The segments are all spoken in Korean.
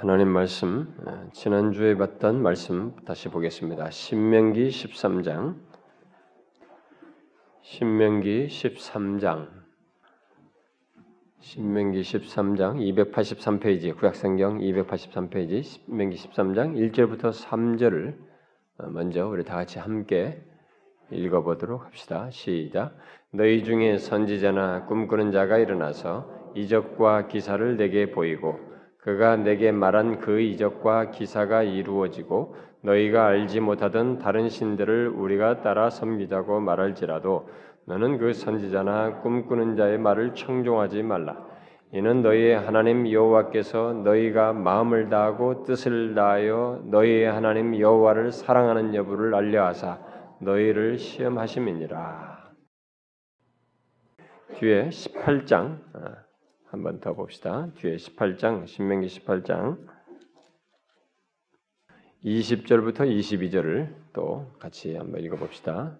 하나님 말씀 어, 지난주에 봤던 말씀 다시 보겠습니다. 신명기 13장 신명기 13장 신명기 13장 283페이지 구약성경 283페이지 신명기 13장 1절부터 3절을 어, 먼저 우리 다 같이 함께 읽어보도록 합시다. 시작. 너희 중에 선지자나 꿈꾸는 자가 일어나서 이적과 기사를 내게 보이고 그가 내게 말한 그 이적과 기사가 이루어지고 너희가 알지 못하던 다른 신들을 우리가 따라 섬기자고 말할지라도 너는 그 선지자나 꿈꾸는 자의 말을 청종하지 말라. 이는 너희의 하나님 여호와께서 너희가 마음을 다하고 뜻을 다하여 너희의 하나님 여호와를 사랑하는 여부를 알려하사 너희를 시험하심이니라. 뒤에 18장 한번 더 봅시다. 뒤에 18장 신명기 18장 20절부터 22절을 또 같이 한번 읽어봅시다.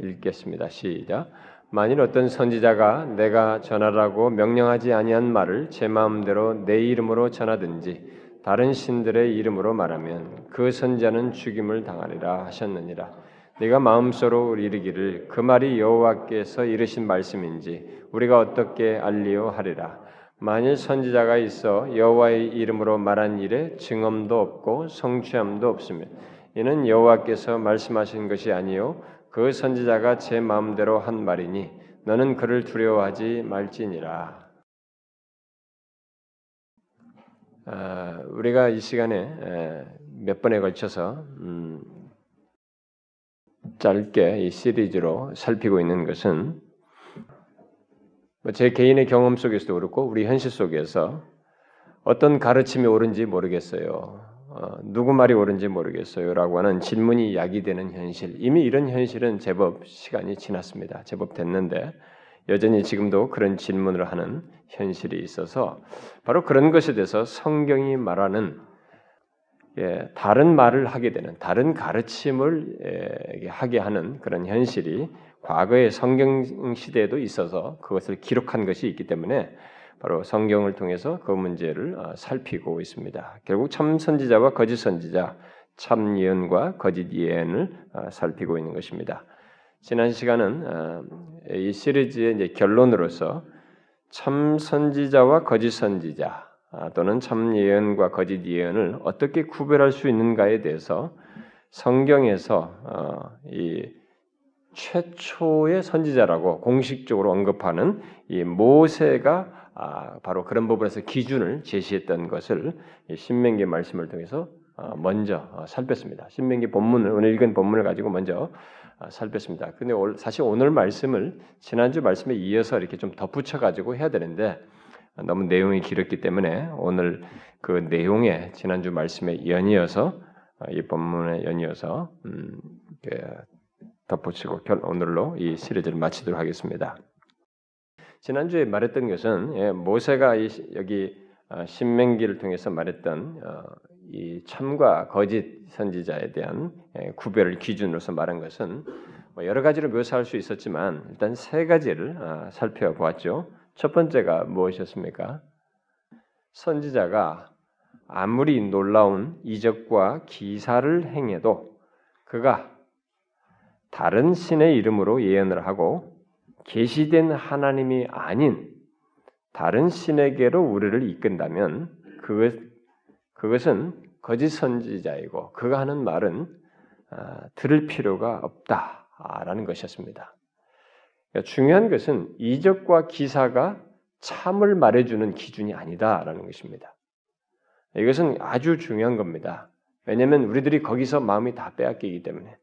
읽겠습니다. 시작. 만일 어떤 선지자가 내가 전하라고 명령하지 아니한 말을 제 마음대로 내 이름으로 전하든지 다른 신들의 이름으로 말하면 그 선자는 죽임을 당하리라 하셨느니라. 네가 마음속으로 이르기를 그 말이 여호와께서 이르신 말씀인지 우리가 어떻게 알리오 하리라. 만일 선지자가 있어 여호와의 이름으로 말한 일에 증언도 없고 성취함도 없으면 이는 여호와께서 말씀하신 것이 아니요 그 선지자가 제 마음대로 한 말이니 너는 그를 두려워하지 말지니라. 아, 우리가 이 시간에 몇 번에 걸쳐서 음, 짧게 이 시리즈로 살피고 있는 것은 뭐제 개인의 경험 속에서도 그렇고 우리 현실 속에서 어떤 가르침이 옳은지 모르겠어요. 어, 누구 말이 옳은지 모르겠어요라고 하는 질문이 야기되는 현실. 이미 이런 현실은 제법 시간이 지났습니다. 제법 됐는데 여전히 지금도 그런 질문을 하는 현실이 있어서 바로 그런 것에 대해서 성경이 말하는 예, 다른 말을 하게 되는 다른 가르침을 예, 하게 하는 그런 현실이 과거의 성경 시대에도 있어서 그것을 기록한 것이 있기 때문에 바로 성경을 통해서 그 문제를 어, 살피고 있습니다. 결국 참 선지자와 거짓 선지자, 참 예언과 거짓 예언을 어, 살피고 있는 것입니다. 지난 시간은 어, 이 시리즈의 결론으로서 참 선지자와 거짓 선지자 아, 또는 참 예언과 거짓 예언을 어떻게 구별할 수 있는가에 대해서 성경에서 어, 이 최초의 선지자라고 공식적으로 언급하는 이 모세가 아, 바로 그런 부분에서 기준을 제시했던 것을 신명기 말씀을 통해서 어, 먼저 어, 살폈습니다. 신명기 본문을 오늘 읽은 본문을 가지고 먼저 살폈습니다. 근데 사실 오늘 말씀을 지난주 말씀에 이어서 이렇게 좀 덧붙여 가지고 해야 되는데 너무 내용이 길었기 때문에 오늘 그 내용에 지난주 말씀에 연이어서 어, 이 본문에 연이어서 음, 덧붙이고 오늘로 이 시리즈를 마치도록 하겠습니다. 지난주에 말했던 것은 예, 모세가 여기 어, 신명기를 통해서 말했던 어, 이 참과 거짓 선지자에 대한 예, 구별을 기준으로서 말한 것은 뭐 여러 가지로 묘사할 수 있었지만 일단 세 가지를 살펴보았죠. 첫 번째가 무엇이었습니까? 선지자가 아무리 놀라운 이적과 기사를 행해도 그가 다른 신의 이름으로 예언을 하고 계시된 하나님이 아닌 다른 신에게로 우리를 이끈다면 그것 그것은 거짓 선지자이고 그가 하는 말은 아, 들을 필요가 없다라는 것이었습니다. 그러니까 중요한 것은 이적과 기사가 참을 말해주는 기준이 아니다라는 것입니다. 이것은 아주 중요한 겁니다. 왜냐하면 우리들이 거기서 마음이 다 빼앗기기 때문에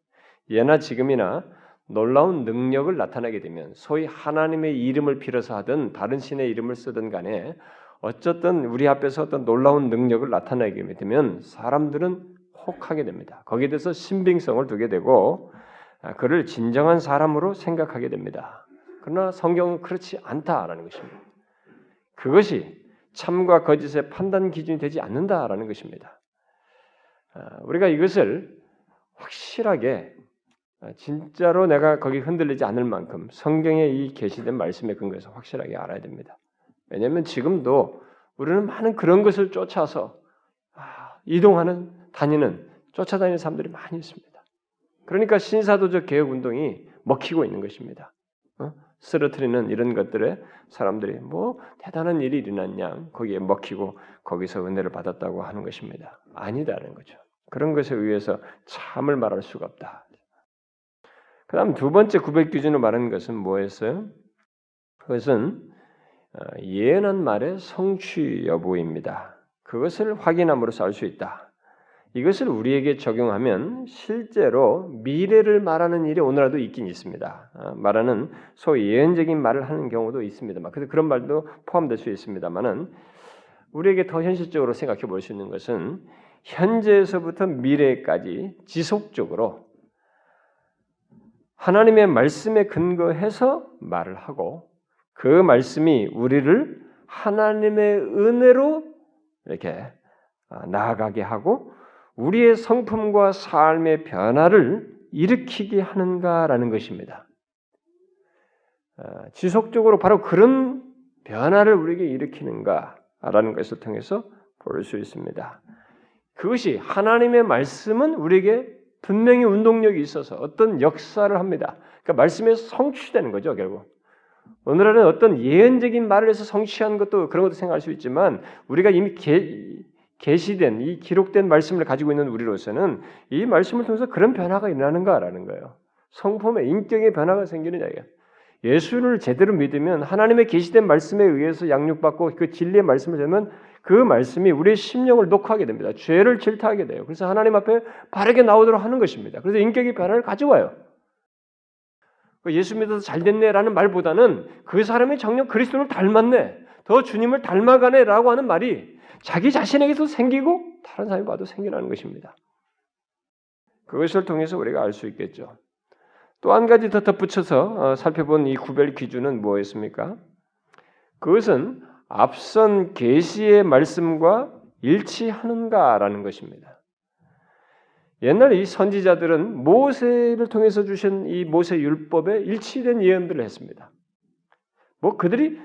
예나 지금이나 놀라운 능력을 나타내게 되면 소위 하나님의 이름을 빌어서 하든 다른 신의 이름을 쓰든 간에 어쨌든 우리 앞에서 어떤 놀라운 능력을 나타내게 되면 사람들은 혹하게 됩니다. 거기에 대해서 신빙성을 두게 되고 아, 그를 진정한 사람으로 생각하게 됩니다. 그러나 성경은 그렇지 않다라는 것입니다. 그것이 참과 거짓의 판단 기준이 되지 않는다라는 것입니다. 아, 우리가 이것을 확실하게 아, 진짜로 내가 거기 흔들리지 않을 만큼 성경에 이 계시된 말씀에 근거해서 확실하게 알아야 됩니다. 왜냐하면 지금도 우리는 많은 그런 것을 쫓아서 이동하는 다니는 쫓아다니는 사람들이 많이 있습니다. 그러니까 신사도적 개혁 운동이 먹히고 있는 것입니다. 어? 쓰러트리는 이런 것들에 사람들이 뭐 대단한 일이 일어났냐 거기에 먹히고 거기서 은혜를 받았다고 하는 것입니다. 아니다는 거죠. 그런 것에 의해서 참을 말할 수가 없다. 그다음 두 번째 구백 기준으로 말하는 것은 뭐였어요? 그것은 어, 예언한 말의 성취 여부입니다. 그것을 확인함으로써 알 수 있다. 이것을 우리에게 적용하면 실제로 미래를 말하는 일이 오늘날도 있긴 있습니다. 어, 말하는 소위 예언적인 말을 하는 경우도 있습니다. 그래서 그런 말도 포함될 수 있습니다만은 우리에게 더 현실적으로 생각해 볼 수 있는 것은 현재에서부터 미래까지 지속적으로 하나님의 말씀에 근거해서 말을 하고 그 말씀이 우리를 하나님의 은혜로 이렇게 아, 나아가게 하고 우리의 성품과 삶의 변화를 일으키게 하는가라는 것입니다. 아, 지속적으로 바로 그런 변화를 우리에게 일으키는가라는 것을 통해서 볼 수 있습니다. 그것이 하나님의 말씀은 우리에게 분명히 운동력이 있어서 어떤 역사를 합니다. 그러니까 말씀에 성취되는 거죠, 결국. 오늘날은 어떤 예언적인 말을 해서 성취한 것도 그런 것도 생각할 수 있지만 우리가 이미 게, 계시된 이 기록된 말씀을 가지고 있는 우리로서는 이 말씀을 통해서 그런 변화가 일어나는가라는 거예요. 성품의 인격의 변화가 생기는 이야기야. 예수를 제대로 믿으면 하나님의 계시된 말씀에 의해서 양육받고 그 진리의 말씀을 들으면 그 말씀이 우리의 심령을 녹화하게 됩니다. 죄를 질타하게 돼요. 그래서 하나님 앞에 바르게 나오도록 하는 것입니다. 그래서 인격의 변화를 가져와요. 그 예수 믿어서 잘 됐네라는 말보다는 그 사람이 정녕 그리스도를 닮았네, 더 주님을 닮아가네라고 하는 말이 자기 자신에게도 생기고 다른 사람이 봐도 생겨나는 것입니다. 그것을 통해서 우리가 알 수 있겠죠. 또 한 가지 더 덧붙여서 어, 살펴본 이 구별 기준은 무엇입니까? 그것은 앞선 계시의 말씀과 일치하는가라는 것입니다. 옛날 이 선지자들은 모세를 통해서 주신 이 모세 율법에 일치된 예언들을 했습니다. 뭐 그들이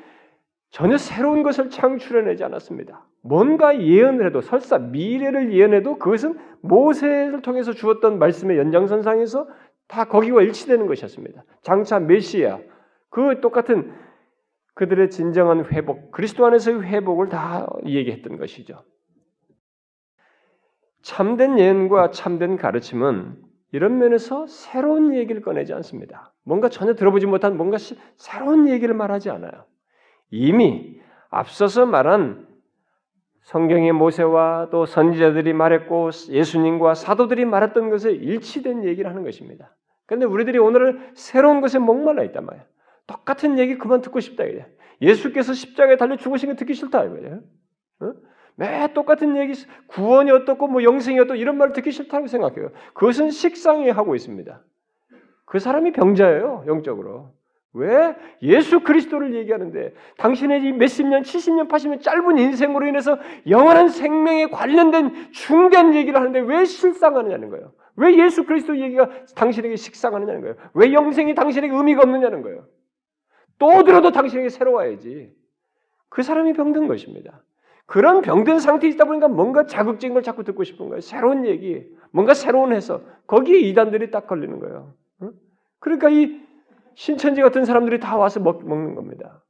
전혀 새로운 것을 창출해내지 않았습니다. 뭔가 예언을 해도 설사 미래를 예언해도 그것은 모세를 통해서 주었던 말씀의 연장선상에서 다 거기와 일치되는 것이었습니다. 장차 메시아 그 똑같은 그들의 진정한 회복, 그리스도 안에서의 회복을 다 얘기했던 것이죠. 참된 예언과 참된 가르침은 이런 면에서 새로운 얘기를 꺼내지 않습니다. 뭔가 전혀 들어보지 못한 뭔가 새로운 얘기를 말하지 않아요. 이미 앞서서 말한 성경의 모세와 또 선지자들이 말했고 예수님과 사도들이 말했던 것에 일치된 얘기를 하는 것입니다. 그런데 우리들이 오늘은 새로운 것에 목말라 있단 말이에요. 똑같은 얘기 그만 듣고 싶다 이래. 예수께서 십자가에 달려 죽으신 거 듣기 싫다 이거예요. 어? 매 똑같은 얘기, 구원이 어떻고 뭐 영생이 어떻고 이런 말을 듣기 싫다고 생각해요. 그것은 식상해 하고 있습니다. 그 사람이 병자예요, 영적으로. 왜? 예수 그리스도를 얘기하는데 당신의 몇십 년, 70년, 80년 짧은 인생으로 인해서 영원한 생명에 관련된 중대한 얘기를 하는데 왜 실상하느냐는 거예요. 왜 예수 그리스도 얘기가 당신에게 식상하느냐는 거예요. 왜 영생이 당신에게 의미가 없느냐는 거예요. 또 들어도 당신에게 새로워야지. 그 사람이 병든 것입니다. 그런 병든 상태에 있다 보니까 뭔가 자극적인 걸 자꾸 듣고 싶은 거예요. 새로운 얘기, 뭔가 새로운 해석. 거기에 이단들이 딱 걸리는 거예요. 그러니까 이 신천지 같은 사람들이 다 와서 먹, 먹는 겁니다.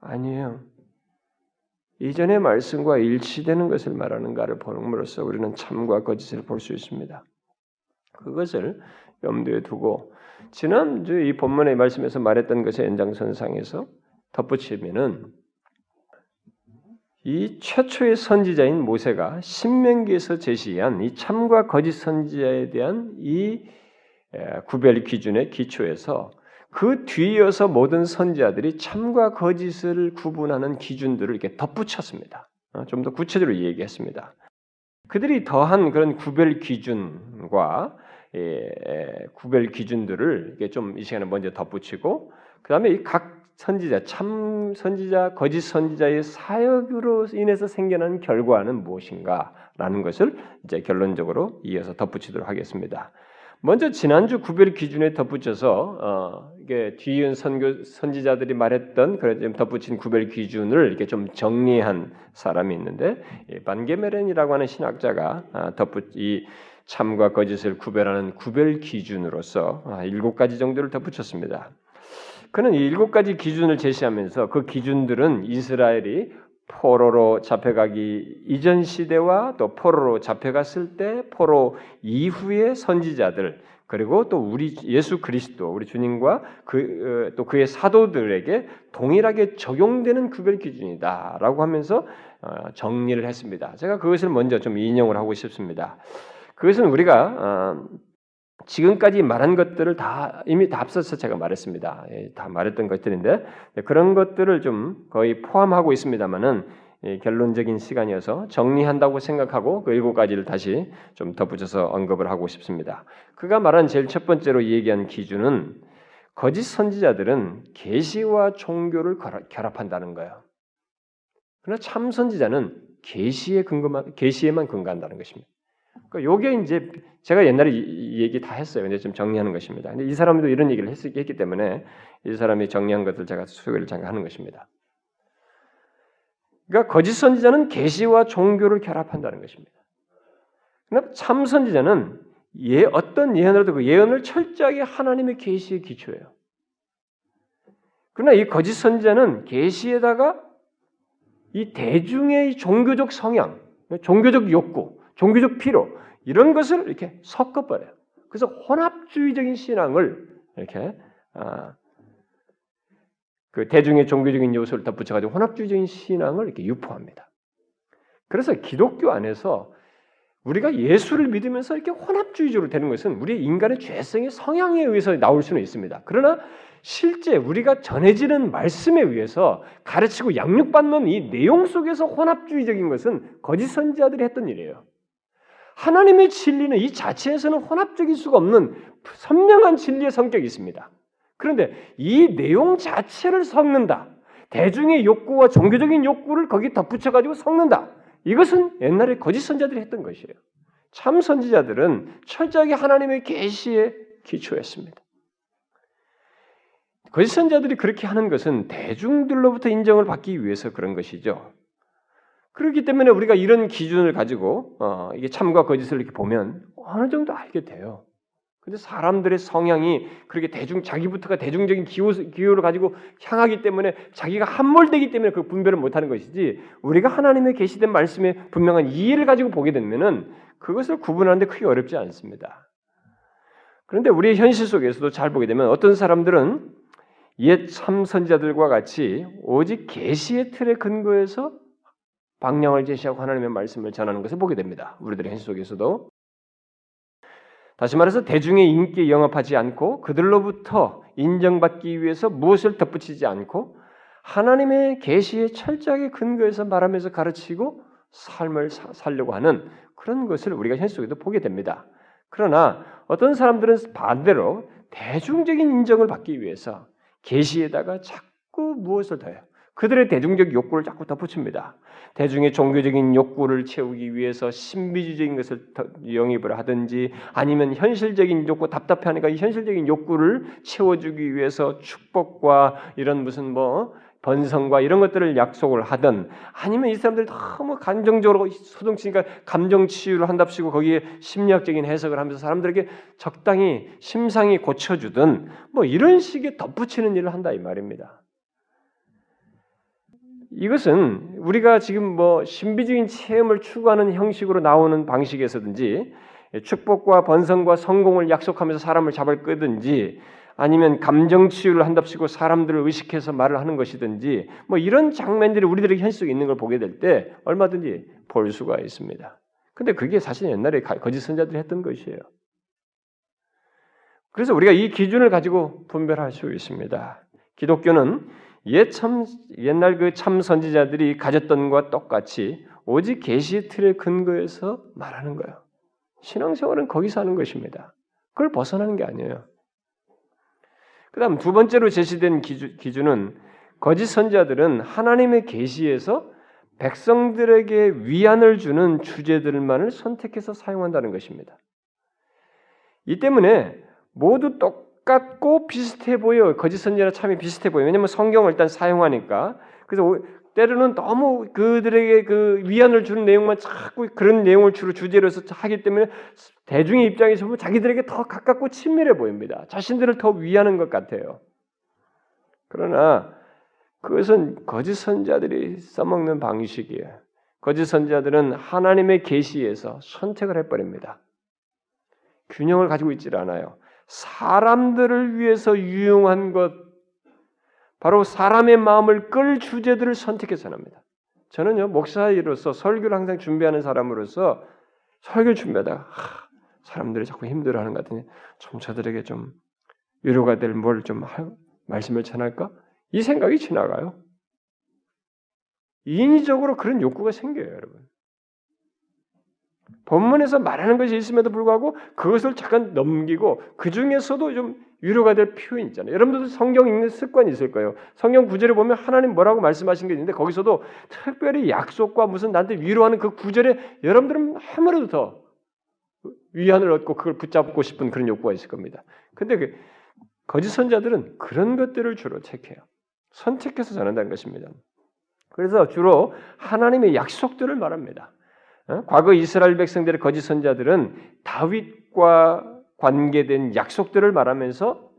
아니에요. 이전의 말씀과 일치되는 것을 말하는가를 보는으로써 우리는 참과 거짓을 볼 수 있습니다. 그것을 염두에 두고 지난주 이 본문의 말씀에서 말했던 것의 연장선상에서 덧붙이면은 이 최초의 선지자인 모세가 신명기에서 제시한 이 참과 거짓 선지자에 대한 이 구별 기준의 기초에서 그 뒤이어서 모든 선지자들이 참과 거짓을 구분하는 기준들을 이렇게 덧붙였습니다. 어, 좀더 구체적으로 얘기했습니다. 그들이 더한 그런 구별 기준과 구별 기준들을 좀이 시간에 먼저 덧붙이고 그 다음에 이 각 선지자, 참 선지자, 거짓 선지자의 사역으로 인해서 생겨난 결과는 무엇인가라는 것을 이제 결론적으로 이어서 덧붙이도록 하겠습니다. 먼저 지난주 구별 기준에 덧붙여서 어, 이게 뒤이은 선교 선지자들이 말했던 좀 덧붙인 구별 기준을 이렇게 좀 정리한 사람이 있는데 이 반게메렌이라고 하는 신학자가 아, 덧붙 이 참과 거짓을 구별하는 구별 기준으로서 아, 일곱 가지 정도를 덧붙였습니다. 그는 이 일곱 가지 기준을 제시하면서 그 기준들은 이스라엘이 포로로 잡혀가기 이전 시대와 또 포로로 잡혀갔을 때 포로 이후의 선지자들 그리고 또 우리 예수 그리스도 우리 주님과 그 또 그의 사도들에게 동일하게 적용되는 구별 기준이다라고 하면서 어, 정리를 했습니다. 제가 그것을 먼저 좀 인용을 하고 싶습니다. 그것은 우리가 어, 지금까지 말한 것들을 다 이미 다 앞서서 제가 말했습니다. 예, 다 말했던 것들인데 네, 그런 것들을 좀 거의 포함하고 있습니다만은 예, 결론적인 시간이어서 정리한다고 생각하고 그 일곱 가지를 다시 좀 덧붙여서 언급을 하고 싶습니다. 그가 말한 제일 첫 번째로 얘기한 기준은 거짓 선지자들은 계시와 종교를 결합한다는 거예요. 그러나 참 선지자는 계시에 근거만 계시에만 근거한다는 것입니다. 그러니까 요게 이제 제가 옛날에 이 얘기 다 했어요. 근데 좀 정리하는 것입니다. 근데 이 사람도 이런 얘기를 했, 기 때문에 이 사람이 정리한 것들 제가 소개를 잠깐 하는 것입니다. 그러니까 거짓 선지자는 계시와 종교를 결합한다는 것입니다. 그러나 참 선지자는 예, 어떤 예언이라도 그 예언을 철저하게 하나님의 계시에 기초해요. 그러나 이 거짓 선지자는 계시에다가 이 대중의 종교적 성향, 종교적 욕구, 종교적 필요 이런 것을 이렇게 섞어버려요. 그래서 혼합주의적인 신앙을 이렇게 아, 그 대중의 종교적인 요소를 덧붙여가지고 혼합주의적인 신앙을 이렇게 유포합니다. 그래서 기독교 안에서 우리가 예수를 믿으면서 이렇게 혼합주의적으로 되는 것은 우리의 인간의 죄성의 성향에 의해서 나올 수는 있습니다. 그러나 실제 우리가 전해지는 말씀에 의해서 가르치고 양육받는 이 내용 속에서 혼합주의적인 것은 거짓 선지자들이 했던 일이에요. 하나님의 진리는 이 자체에서는 혼합적일 수가 없는 선명한 진리의 성격이 있습니다. 그런데 이 내용 자체를 섞는다. 대중의 욕구와 종교적인 욕구를 거기 덧붙여 가지고 섞는다. 이것은 옛날에 거짓 선자들이 했던 것이에요. 참 선지자들은 철저하게 하나님의 계시에 기초했습니다. 거짓 선자들이 그렇게 하는 것은 대중들로부터 인정을 받기 위해서 그런 것이죠. 그렇기 때문에 우리가 이런 기준을 가지고 어, 이게 참과 거짓을 이렇게 보면 어느 정도 알게 돼요. 근데 사람들의 성향이 그렇게 대중 자기부터가 대중적인 기호, 기호를 가지고 향하기 때문에 자기가 함몰되기 때문에 그 분별을 못하는 것이지 우리가 하나님의 계시된 말씀에 분명한 이해를 가지고 보게 되면은 그것을 구분하는데 크게 어렵지 않습니다. 그런데 우리의 현실 속에서도 잘 보게 되면 어떤 사람들은 옛 참선자들과 같이 오직 계시의 틀에 근거해서 방향을 제시하고 하나님의 말씀을 전하는 것을 보게 됩니다. 우리들의 현실 속에서도 다시 말해서 대중의 인기에 영합하지 않고 그들로부터 인정받기 위해서 무엇을 덧붙이지 않고 하나님의 계시에 철저하게 근거해서 말하면서 가르치고 삶을 사, 살려고 하는 그런 것을 우리가 현실 속에도 보게 됩니다. 그러나 어떤 사람들은 반대로 대중적인 인정을 받기 위해서 계시에다가 자꾸 무엇을 더해요. 그들의 대중적 욕구를 자꾸 덧붙입니다. 대중의 종교적인 욕구를 채우기 위해서 신비주의적인 것을 영입을 하든지 아니면 현실적인 욕구 답답해하니까 현실적인 욕구를 채워주기 위해서 축복과 이런 무슨 뭐 번성과 이런 것들을 약속을 하든 아니면 이 사람들이 너무 감정적으로 소동치니까 감정 치유를 한답시고 거기에 심리학적인 해석을 하면서 사람들에게 적당히 심상이 고쳐주든 뭐 이런 식의 덧붙이는 일을 한다 이 말입니다. 이것은 우리가 지금 뭐 신비적인 체험을 추구하는 형식으로 나오는 방식에서든지 축복과 번성과 성공을 약속하면서 사람을 잡을 끄든지 아니면 감정 치유를 한답시고 사람들을 의식해서 말을 하는 것이든지 뭐 이런 장면들이 우리들의 현실 속에 있는 걸 보게 될 때 얼마든지 볼 수가 있습니다. 근데 그게 사실 옛날에 거짓 선자들이 했던 것이에요. 그래서 우리가 이 기준을 가지고 분별할 수 있습니다. 기독교는 옛 참 옛날 그 참 선지자들이 가졌던 것과 똑같이 오직 계시 틀에 근거해서 말하는 거예요. 신앙생활은 거기서 하는 것입니다. 그걸 벗어나는 게 아니에요. 그다음 두 번째로 제시된 기준, 은 거짓 선자들은 하나님의 계시에서 백성들에게 위안을 주는 주제들만을 선택해서 사용한다는 것입니다. 이 때문에 모두 똑 같고 비슷해 보여. 거짓 선지자나 참이 비슷해 보여. 왜냐면 성경을 일단 사용하니까. 그래서 때로는 너무 그들에게 그 위안을 주는 내용만 자꾸 그런 내용을 주로 주제로 해서 하기 때문에 대중의 입장에서 보면 자기들에게 더 가깝고 친밀해 보입니다. 자신들을 더 위하는 것 같아요. 그러나 그것은 거짓 선자들이 써먹는 방식이에요. 거짓 선자들은 하나님의 계시에서 선택을 해버립니다. 균형을 가지고 있질 않아요. 사람들을 위해서 유용한 것, 바로 사람의 마음을 끌 주제들을 선택해서 전합니다. 저는요 목사로서 설교를 항상 준비하는 사람으로서 설교 준비하다가 하, 사람들이 자꾸 힘들어 하는 것 같으니 좀 저들에게 좀 위로가 될 뭘 좀 말씀을 전할까? 이 생각이 지나가요. 인위적으로 그런 욕구가 생겨요, 여러분. 본문에서 말하는 것이 있음에도 불구하고 그것을 잠깐 넘기고 그 중에서도 좀 위로가 될 표현 있잖아요. 여러분들도 성경 읽는 습관이 있을 거예요. 성경 구절을 보면 하나님 뭐라고 말씀하신 게 있는데 거기서도 특별히 약속과 무슨 나한테 위로하는 그 구절에 여러분들은 아무래도 더 위안을 얻고 그걸 붙잡고 싶은 그런 욕구가 있을 겁니다. 근데 그 거짓 선자들은 그런 것들을 주로 택해요. 선택해서 전한다는 것입니다. 그래서 주로 하나님의 약속들을 말합니다. 어? 과거 이스라엘 백성들의 거짓 선자들은 다윗과 관계된 약속들을 말하면서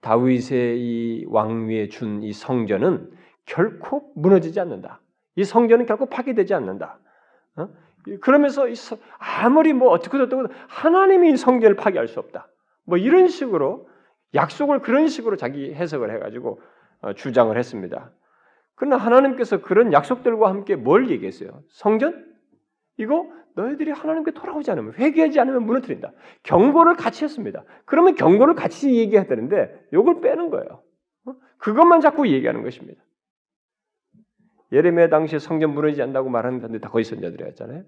다윗의 이 왕위에 준 이 성전은 결코 무너지지 않는다. 이 성전은 결코 파괴되지 않는다. 어? 그러면서 아무리 뭐 어떻게 어떻게 하나님이 이 성전을 파괴할 수 없다. 뭐 이런 식으로 약속을 그런 식으로 자기 해석을 해가지고 어, 주장을 했습니다. 그러나 하나님께서 그런 약속들과 함께 뭘 얘기했어요? 성전? 이거 너희들이 하나님께 돌아오지 않으면 회개하지 않으면 무너뜨린다. 경고를 같이 했습니다. 그러면 경고를 같이 얘기해야 되는데 이걸 빼는 거예요. 어? 그것만 자꾸 얘기하는 것입니다. 예레미야 당시에 성전 무너지지 않는다고 말하는 사람들이 다 거짓 선자들이었잖아요.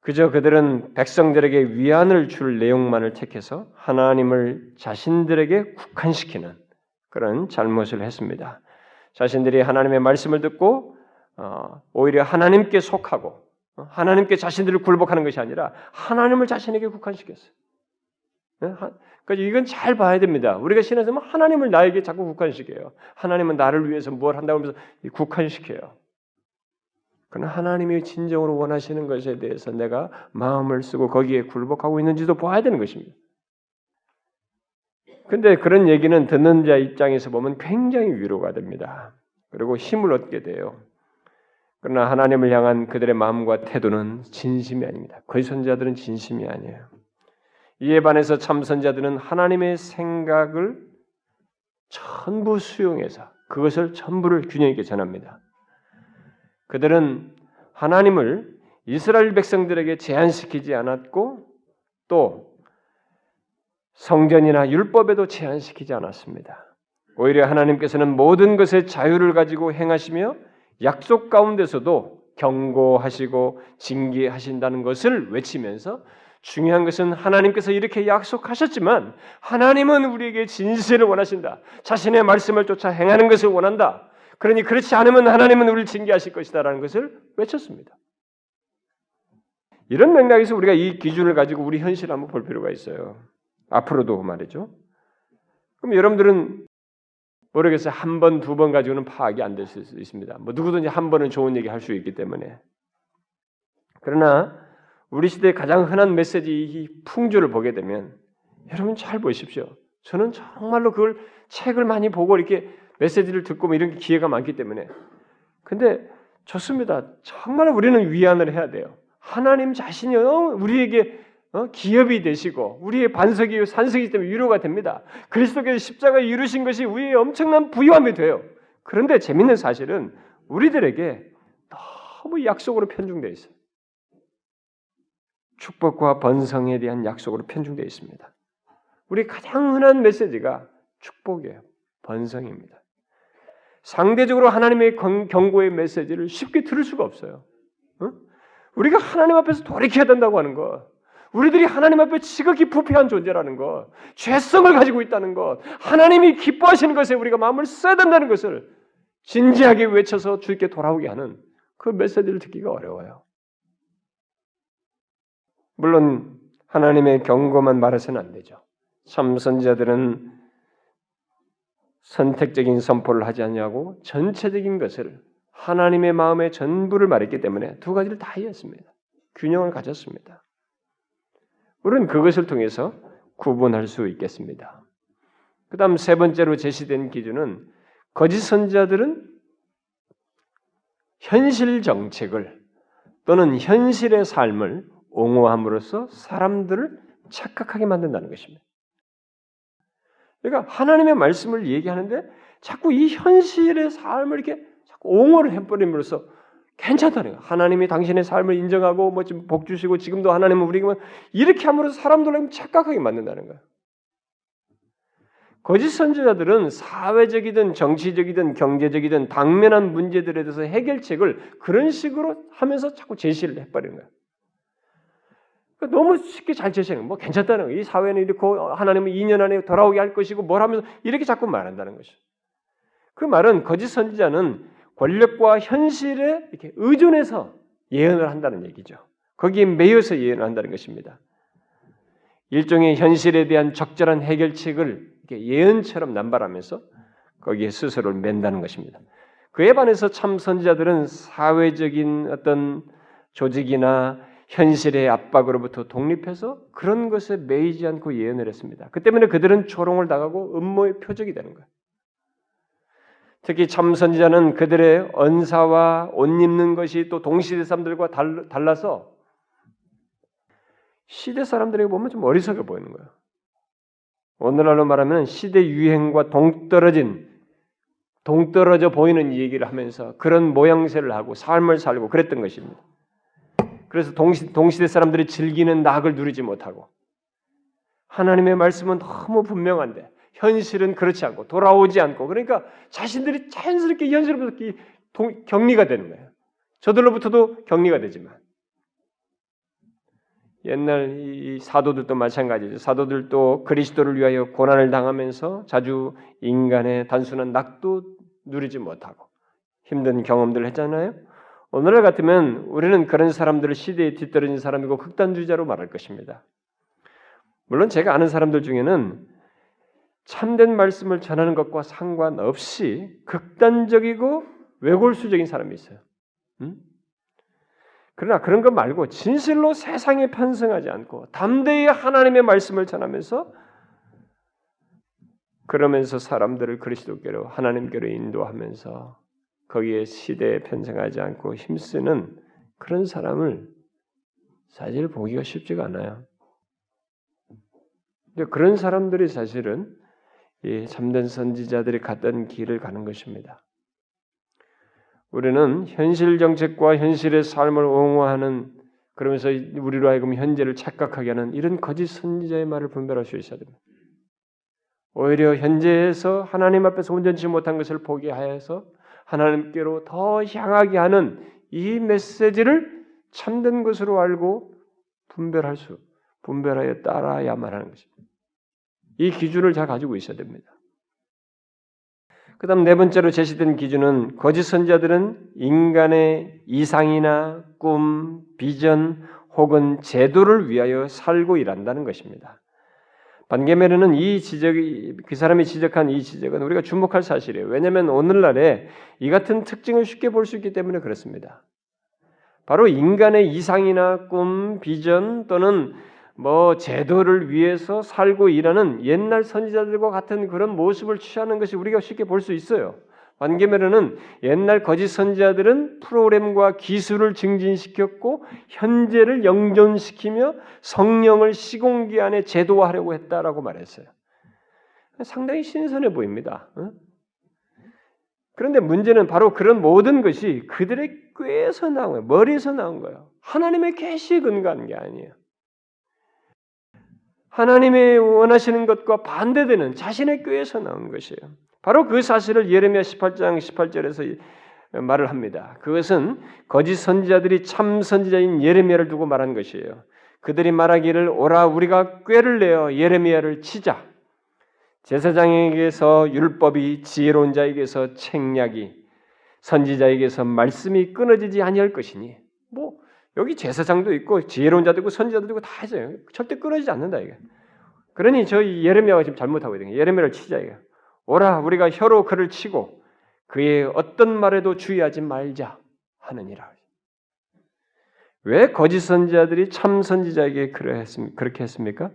그저 그들은 백성들에게 위안을 줄 내용만을 택해서 하나님을 자신들에게 국한시키는 그런 잘못을 했습니다. 자신들이 하나님의 말씀을 듣고 어, 오히려 하나님께 속하고 어, 하나님께 자신들을 굴복하는 것이 아니라 하나님을 자신에게 국한시켰어요. 그러니까 이건 잘 봐야 됩니다. 우리가 신에서 하나님을 나에게 자꾸 국한시켜요. 하나님은 나를 위해서 뭘 한다고 하면서 국한시켜요. 그러나 하나님이 진정으로 원하시는 것에 대해서 내가 마음을 쓰고 거기에 굴복하고 있는지도 봐야 되는 것입니다. 근데 그런 얘기는 듣는 자 입장에서 보면 굉장히 위로가 됩니다. 그리고 힘을 얻게 돼요. 그러나 하나님을 향한 그들의 마음과 태도는 진심이 아닙니다. 거의 선자들은 진심이 아니에요. 이에 반해서 참 선자들은 하나님의 생각을 전부 수용해서 그것을 전부를 균형 있게 전합니다. 그들은 하나님을 이스라엘 백성들에게 제한시키지 않았고 또 성전이나 율법에도 제한시키지 않았습니다. 오히려 하나님께서는 모든 것에 자유를 가지고 행하시며 약속 가운데서도 경고하시고 징계하신다는 것을 외치면서 중요한 것은 하나님께서 이렇게 약속하셨지만 하나님은 우리에게 진실을 원하신다. 자신의 말씀을 쫓아 행하는 것을 원한다. 그러니 그렇지 않으면 하나님은 우리를 징계하실 것이다라는 것을 외쳤습니다. 이런 맥락에서 우리가 이 기준을 가지고 우리 현실을 한번 볼 필요가 있어요. 앞으로도 말이죠. 그럼 여러분들은 모르겠어요. 한 번, 두 번 가지고는 파악이 안 될 수 있습니다. 뭐 누구든지 한 번은 좋은 얘기 할 수 있기 때문에. 그러나 우리 시대의 가장 흔한 메시지 이 풍조를 보게 되면 여러분 잘 보십시오. 저는 정말로 그걸 책을 많이 보고 이렇게 메시지를 듣고 뭐 이런 기회가 많기 때문에. 근데 좋습니다. 정말 우리는 위안을 해야 돼요. 하나님 자신이요 우리에게 어? 기업이 되시고 우리의 반석이 산석이기 때문에 위로가 됩니다. 그리스도께서 십자가에 이루신 것이 우리의 엄청난 부유함이 돼요. 그런데 재밌는 사실은 우리들에게 너무 약속으로 편중되어 있어요. 축복과 번성에 대한 약속으로 편중되어 있습니다. 우리 가장 흔한 메시지가 축복이에요. 번성입니다. 상대적으로 하나님의 경고의 메시지를 쉽게 들을 수가 없어요. 어? 우리가 하나님 앞에서 돌이켜야 된다고 하는 것, 우리들이 하나님 앞에 지극히 부패한 존재라는 것, 죄성을 가지고 있다는 것, 하나님이 기뻐하시는 것에 우리가 마음을 써야 된다는 것을 진지하게 외쳐서 주께 돌아오게 하는 그 메시지를 듣기가 어려워요. 물론 하나님의 경고만 말해서는 안 되죠. 참 선지자들은 선택적인 선포를 하지 않냐고 전체적인 것을 하나님의 마음의 전부를 말했기 때문에 두 가지를 다 이해했습니다. 균형을 가졌습니다. 우리는 그것을 통해서 구분할 수 있겠습니다. 그 다음 세 번째로 제시된 기준은 거짓 선지자들은 현실 정책을 또는 현실의 삶을 옹호함으로써 사람들을 착각하게 만든다는 것입니다. 그러니까 하나님의 말씀을 얘기하는데 자꾸 이 현실의 삶을 이렇게 자꾸 옹호를 해버림으로써 괜찮다는 거예요. 하나님이 당신의 삶을 인정하고 뭐 지금 복 주시고 지금도 하나님은 우리가 뭐 이렇게 함으로써 사람들을 착각하게 만든다는 거예요. 거짓 선지자들은 사회적이든 정치적이든 경제적이든 당면한 문제들에 대해서 해결책을 그런 식으로 하면서 자꾸 제시를 해버리는 거예요. 그러니까 너무 쉽게 잘 제시하는 뭐 괜찮다는 거예요. 이 사회는 이렇게 하나님은 2년 안에 돌아오게 할 것이고 뭘 하면서 이렇게 자꾸 말한다는 것이죠. 그 말은 거짓 선지자는 권력과 현실에 이렇게 의존해서 예언을 한다는 얘기죠. 거기에 매여서 예언을 한다는 것입니다. 일종의 현실에 대한 적절한 해결책을 예언처럼 남발하면서 거기에 스스로를 맨다는 것입니다. 그에 반해서 참 선지자들은 사회적인 어떤 조직이나 현실의 압박으로부터 독립해서 그런 것에 매이지 않고 예언을 했습니다. 그 때문에 그들은 조롱을 당하고 음모의 표적이 되는 거예요. 특히 참 선지자는 그들의 언사와 옷 입는 것이 또 동시대 사람들과 달라서 시대 사람들에게 보면 좀 어리석어 보이는 거예요. 오늘날로 말하면 시대 유행과 동떨어진 동떨어져 보이는 얘기를 하면서 그런 모양새를 하고 삶을 살고 그랬던 것입니다. 그래서 동시, 동시대 사람들이 즐기는 낙을 누리지 못하고 하나님의 말씀은 너무 분명한데 현실은 그렇지 않고 돌아오지 않고 그러니까 자신들이 자연스럽게 현실로부터 격리가 되는 거예요. 저들로부터도 격리가 되지만 옛날 이 사도들도 마찬가지죠. 사도들도 그리스도를 위하여 고난을 당하면서 자주 인간의 단순한 낙도 누리지 못하고 힘든 경험들을 했잖아요. 오늘날 같으면 우리는 그런 사람들을 시대에 뒤떨어진 사람이고 극단주의자로 말할 것입니다. 물론 제가 아는 사람들 중에는 참된 말씀을 전하는 것과 상관없이 극단적이고 외골수적인 사람이 있어요. 음? 그러나 그런 것 말고 진실로 세상에 편승하지 않고 담대히 하나님의 말씀을 전하면서 그러면서 사람들을 그리스도께로 하나님께로 인도하면서 거기에 시대에 편승하지 않고 힘쓰는 그런 사람을 사실 보기가 쉽지가 않아요. 근데 그런 사람들이 사실은 이 참된 선지자들이 갔던 길을 가는 것입니다. 우리는 현실 정책과 현실의 삶을 옹호하는 그러면서 우리로 하여금 현재를 착각하게 하는 이런 거짓 선지자의 말을 분별할 수 있어야 됩니다. 오히려 현재에서 하나님 앞에서 온전치 못한 것을 포기하여서 하나님께로 더 향하게 하는 이 메시지를 참된 것으로 알고 분별할 수, 분별하여 따라야만 하는 것입니다. 이 기준을 잘 가지고 있어야 됩니다. 그 다음 네 번째로 제시된 기준은 거짓 선자들은 인간의 이상이나 꿈, 비전 혹은 제도를 위하여 살고 일한다는 것입니다. 반게메르는 이 지적이 그 사람이 지적한 이 지적은 우리가 주목할 사실이에요. 왜냐하면 오늘날에 이 같은 특징을 쉽게 볼 수 있기 때문에 그렇습니다. 바로 인간의 이상이나 꿈, 비전 또는 뭐 제도를 위해서 살고 일하는 옛날 선지자들과 같은 그런 모습을 취하는 것이 우리가 쉽게 볼 수 있어요. 반개면에는 옛날 거짓 선지자들은 프로그램과 기술을 증진시켰고 현재를 영존시키며 성령을 시공기 안에 제도화하려고 했다라고 말했어요. 상당히 신선해 보입니다. 그런데 문제는 바로 그런 모든 것이 그들의 꾀에서 나온 거예요. 머리에서 나온 거예요. 하나님의 계시에 근거한 게 아니에요. 하나님의 원하시는 것과 반대되는 자신의 꾀에서 나온 것이에요. 바로 그 사실을 예레미야 18장 18절에서 말을 합니다. 그것은 거짓 선지자들이 참 선지자인 예레미야를 두고 말한 것이에요. 그들이 말하기를 오라 우리가 꾀를 내어 예레미야를 치자. 제사장에게서 율법이 지혜로운 자에게서 책략이 선지자에게서 말씀이 끊어지지 아니할 것이니 뭐 여기 제사장도 있고 지혜로운 자도 있고 선지자도 있고 다 있어요. 절대 끊어지지 않는다 이게. 그러니 저희 예레미야가 지금 잘못하고 있는 게 예레미야를 치자 이게. 오라 우리가 혀로 그를 치고 그의 어떤 말에도 주의하지 말자 하느니라. 왜 거짓 선지자들이 참 선지자에게 그렇게 했습니까?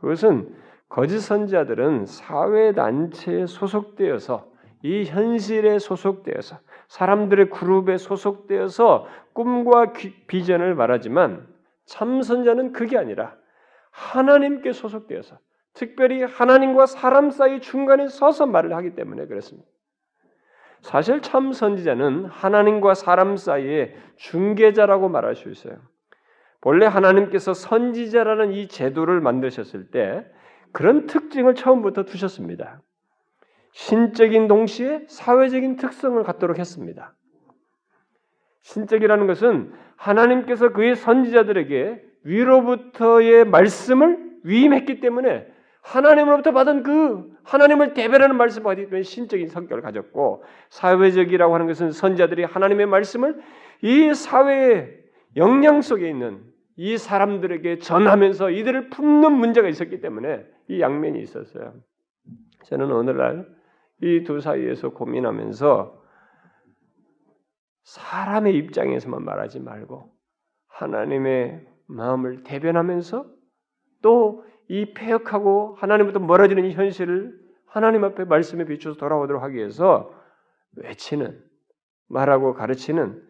그것은 거짓 선지자들은 사회 단체에 소속되어서 이 현실에 소속되어서 사람들의 그룹에 소속되어서 꿈과 비전을 말하지만 참 선자는 그게 아니라 하나님께 소속되어서 특별히 하나님과 사람 사이 중간에 서서 말을 하기 때문에 그렇습니다. 사실 참 선지자는 하나님과 사람 사이의 중개자라고 말할 수 있어요. 본래 하나님께서 선지자라는 이 제도를 만드셨을 때 그런 특징을 처음부터 두셨습니다. 신적인 동시에 사회적인 특성을 갖도록 했습니다. 신적이라는 것은 하나님께서 그의 선지자들에게 위로부터의 말씀을 위임했기 때문에 하나님으로부터 받은 그 하나님을 대변하는 말씀을 받기 때문에 신적인 성격을 가졌고 사회적이라고 하는 것은 선자들이 하나님의 말씀을 이 사회의 영향 속에 있는 이 사람들에게 전하면서 이들을 품는 문제가 있었기 때문에 이 양면이 있었어요. 저는 오늘날 이 두 사이에서 고민하면서 사람의 입장에서만 말하지 말고 하나님의 마음을 대변하면서 또 이 폐역하고 하나님부터 멀어지는 이 현실을 하나님 앞에 말씀에 비춰서 돌아오도록 하기 위해서 외치는 말하고 가르치는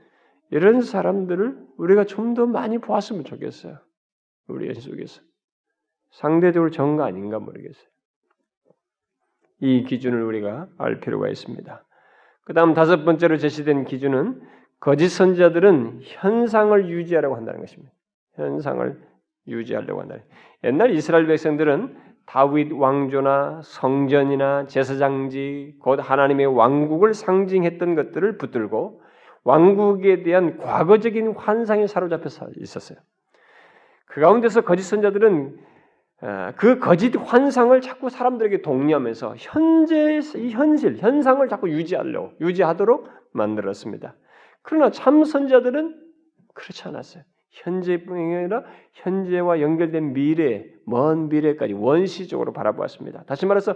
이런 사람들을 우리가 좀 더 많이 보았으면 좋겠어요. 우리 현 속에서 상대적으로 정가 아닌가 모르겠어요. 이 기준을 우리가 알 필요가 있습니다. 그 다음 다섯 번째로 제시된 기준은 거짓 선자들은 현상을 유지하려고 한다는 것입니다. 현상을 유지하려고 한다. 옛날 이스라엘 백성들은 다윗 왕조나 성전이나 제사장지 곧 하나님의 왕국을 상징했던 것들을 붙들고 왕국에 대한 과거적인 환상에 사로잡혀 있었어요. 그 가운데서 거짓 선자들은 어, 그 거짓 환상을 자꾸 사람들에게 독려하면서 현재 이 현실 현상을 자꾸 유지하려고 유지하도록 만들었습니다. 그러나 참 선자들은 그렇지 않았어요. 현재뿐이 아니라 현재와 연결된 미래, 먼 미래까지 원시적으로 바라보았습니다. 다시 말해서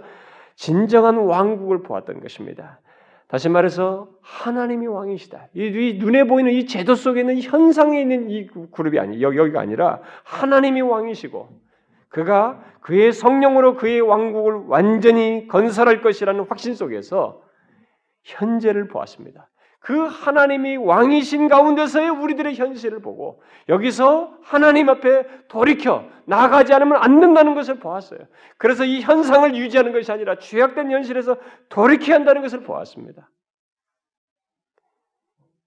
진정한 왕국을 보았던 것입니다. 다시 말해서 하나님이 왕이시다. 이, 이 눈에 보이는 이 제도 속에 있는 현상에 있는 이 그룹이 아니 여기, 여기가 아니라 하나님이 왕이시고 그가 그의 성령으로 그의 왕국을 완전히 건설할 것이라는 확신 속에서 현재를 보았습니다. 그 하나님이 왕이신 가운데서의 우리들의 현실을 보고 여기서 하나님 앞에 돌이켜 나가지 않으면 안 된다는 것을 보았어요. 그래서 이 현상을 유지하는 것이 아니라 죄악된 현실에서 돌이켜야 한다는 것을 보았습니다.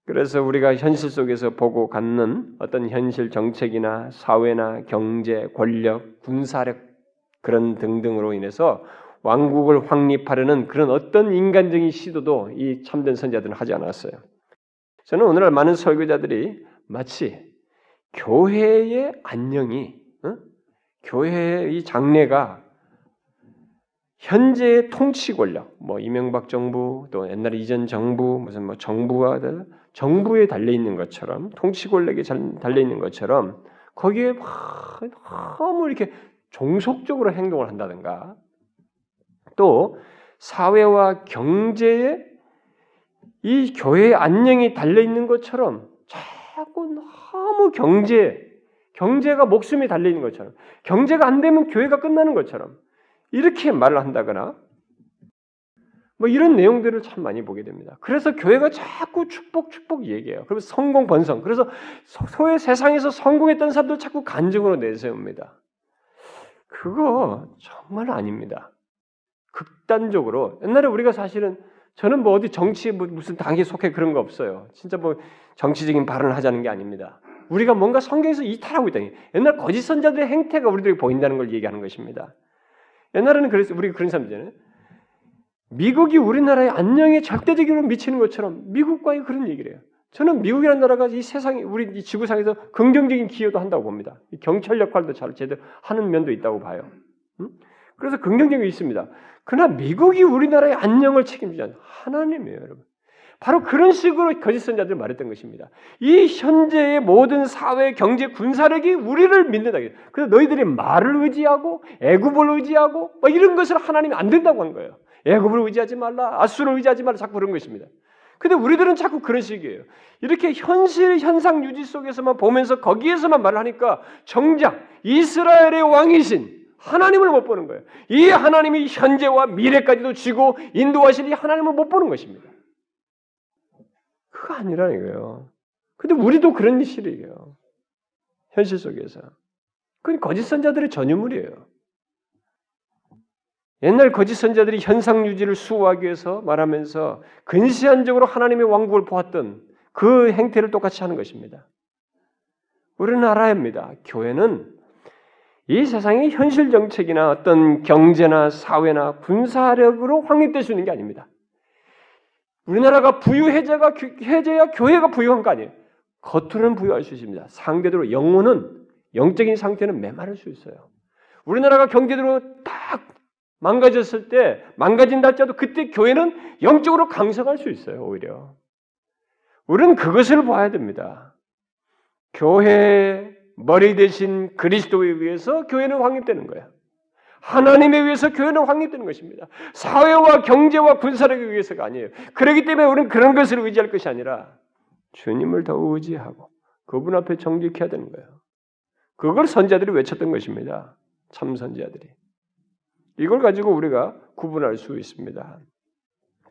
그래서 우리가 현실 속에서 보고 갖는 어떤 현실 정책이나 사회나 경제, 권력, 군사력 그런 등등으로 인해서 왕국을 확립하려는 그런 어떤 인간적인 시도도 이 참된 선자들은 하지 않았어요. 저는 오늘날 많은 설교자들이 마치 교회의 안녕이 어? 교회의 이 장래가 현재의 통치 권력, 뭐 이명박 정부 또 옛날 이전 정부 무슨 뭐 정부가 정부에 달려 있는 것처럼 통치 권력에 달려 있는 것처럼 거기에 막 너무 이렇게 종속적으로 행동을 한다든가 또 사회와 경제에 이 교회의 안녕이 달려 있는 것처럼 자꾸 너무 경제, 경제가 목숨이 달려 있는 것처럼 경제가 안 되면 교회가 끝나는 것처럼 이렇게 말을 한다거나 뭐 이런 내용들을 참 많이 보게 됩니다. 그래서 교회가 자꾸 축복 축복 얘기해요. 그리고 성공 번성. 그래서 소외 세상에서 성공했던 사람들 자꾸 간증으로 내세웁니다. 그거 정말 아닙니다. 극단적으로 옛날에 우리가 사실은 저는 뭐 어디 정치에 뭐 무슨 당에 속해 그런 거 없어요. 진짜 뭐 정치적인 발언을 하자는 게 아닙니다. 우리가 뭔가 성경에서 이탈하고 있다. 옛날 거짓 선자들의 행태가 우리들에게 보인다는 걸 얘기하는 것입니다. 옛날에는 그래서 우리가 그런 사람들잖아요. 미국이 우리나라의 안녕에 절대적으로 미치는 것처럼 미국과의 그런 얘기를 해요. 저는 미국이라는 나라가 이 세상에 우리 이 지구상에서 긍정적인 기여도 한다고 봅니다. 경찰 역할도 잘 제대로 하는 면도 있다고 봐요. 음? 그래서 긍정적인 게 있습니다. 그러나 미국이 우리나라의 안녕을 책임지는 하나님이에요, 여러분. 바로 그런 식으로 거짓 선자들이 말했던 것입니다. 이 현재의 모든 사회, 경제, 군사력이 우리를 믿는다. 그래서 너희들이 말을 의지하고 애굽을 의지하고 뭐 이런 것을 하나님이 안 된다고 한 거예요. 애굽을 의지하지 말라, 아수를 의지하지 말라 자꾸 그런 것입니다. 근데 우리들은 자꾸 그런 식이에요. 이렇게 현실 현상 유지 속에서만 보면서 거기에서만 말을 하니까 정작 이스라엘의 왕이신 하나님을 못 보는 거예요. 이 하나님이 현재와 미래까지도 쥐고 인도하실 이 하나님을 못 보는 것입니다. 그거 아니라는 거예요. 근데 우리도 그런 실이에요. 현실 속에서. 그건 거짓 선자들의 전유물이에요. 옛날 거짓 선자들이 현상 유지를 수호하기 위해서 말하면서 근시안적으로 하나님의 왕국을 보았던 그 행태를 똑같이 하는 것입니다. 우리는 알아야 합니다. 교회는 이 세상의 현실 정책이나 어떤 경제나 사회나 군사력으로 확립될 수 있는 게 아닙니다. 우리나라가 부유해제가 해제야 교회가 부유한 거 아니에요. 겉으로는 부유할 수 있습니다. 상대적으로 영혼은 영적인 상태는 메마를 수 있어요. 우리나라가 경제적으로 딱 망가졌을 때 망가진다 할지라도 그때 교회는 영적으로 강성할 수 있어요. 오히려 우리는 그것을 봐야 됩니다. 교회 머리 대신 그리스도에 의해서 교회는 확립되는 거야. 하나님에 의해서 교회는 확립되는 것입니다. 사회와 경제와 군사력에 의해서가 아니에요. 그렇기 때문에 우리는 그런 것을 의지할 것이 아니라 주님을 더 의지하고 그분 앞에 정직해야 되는 거예요. 그걸 선자들이 외쳤던 것입니다. 참 선자들이. 이걸 가지고 우리가 구분할 수 있습니다.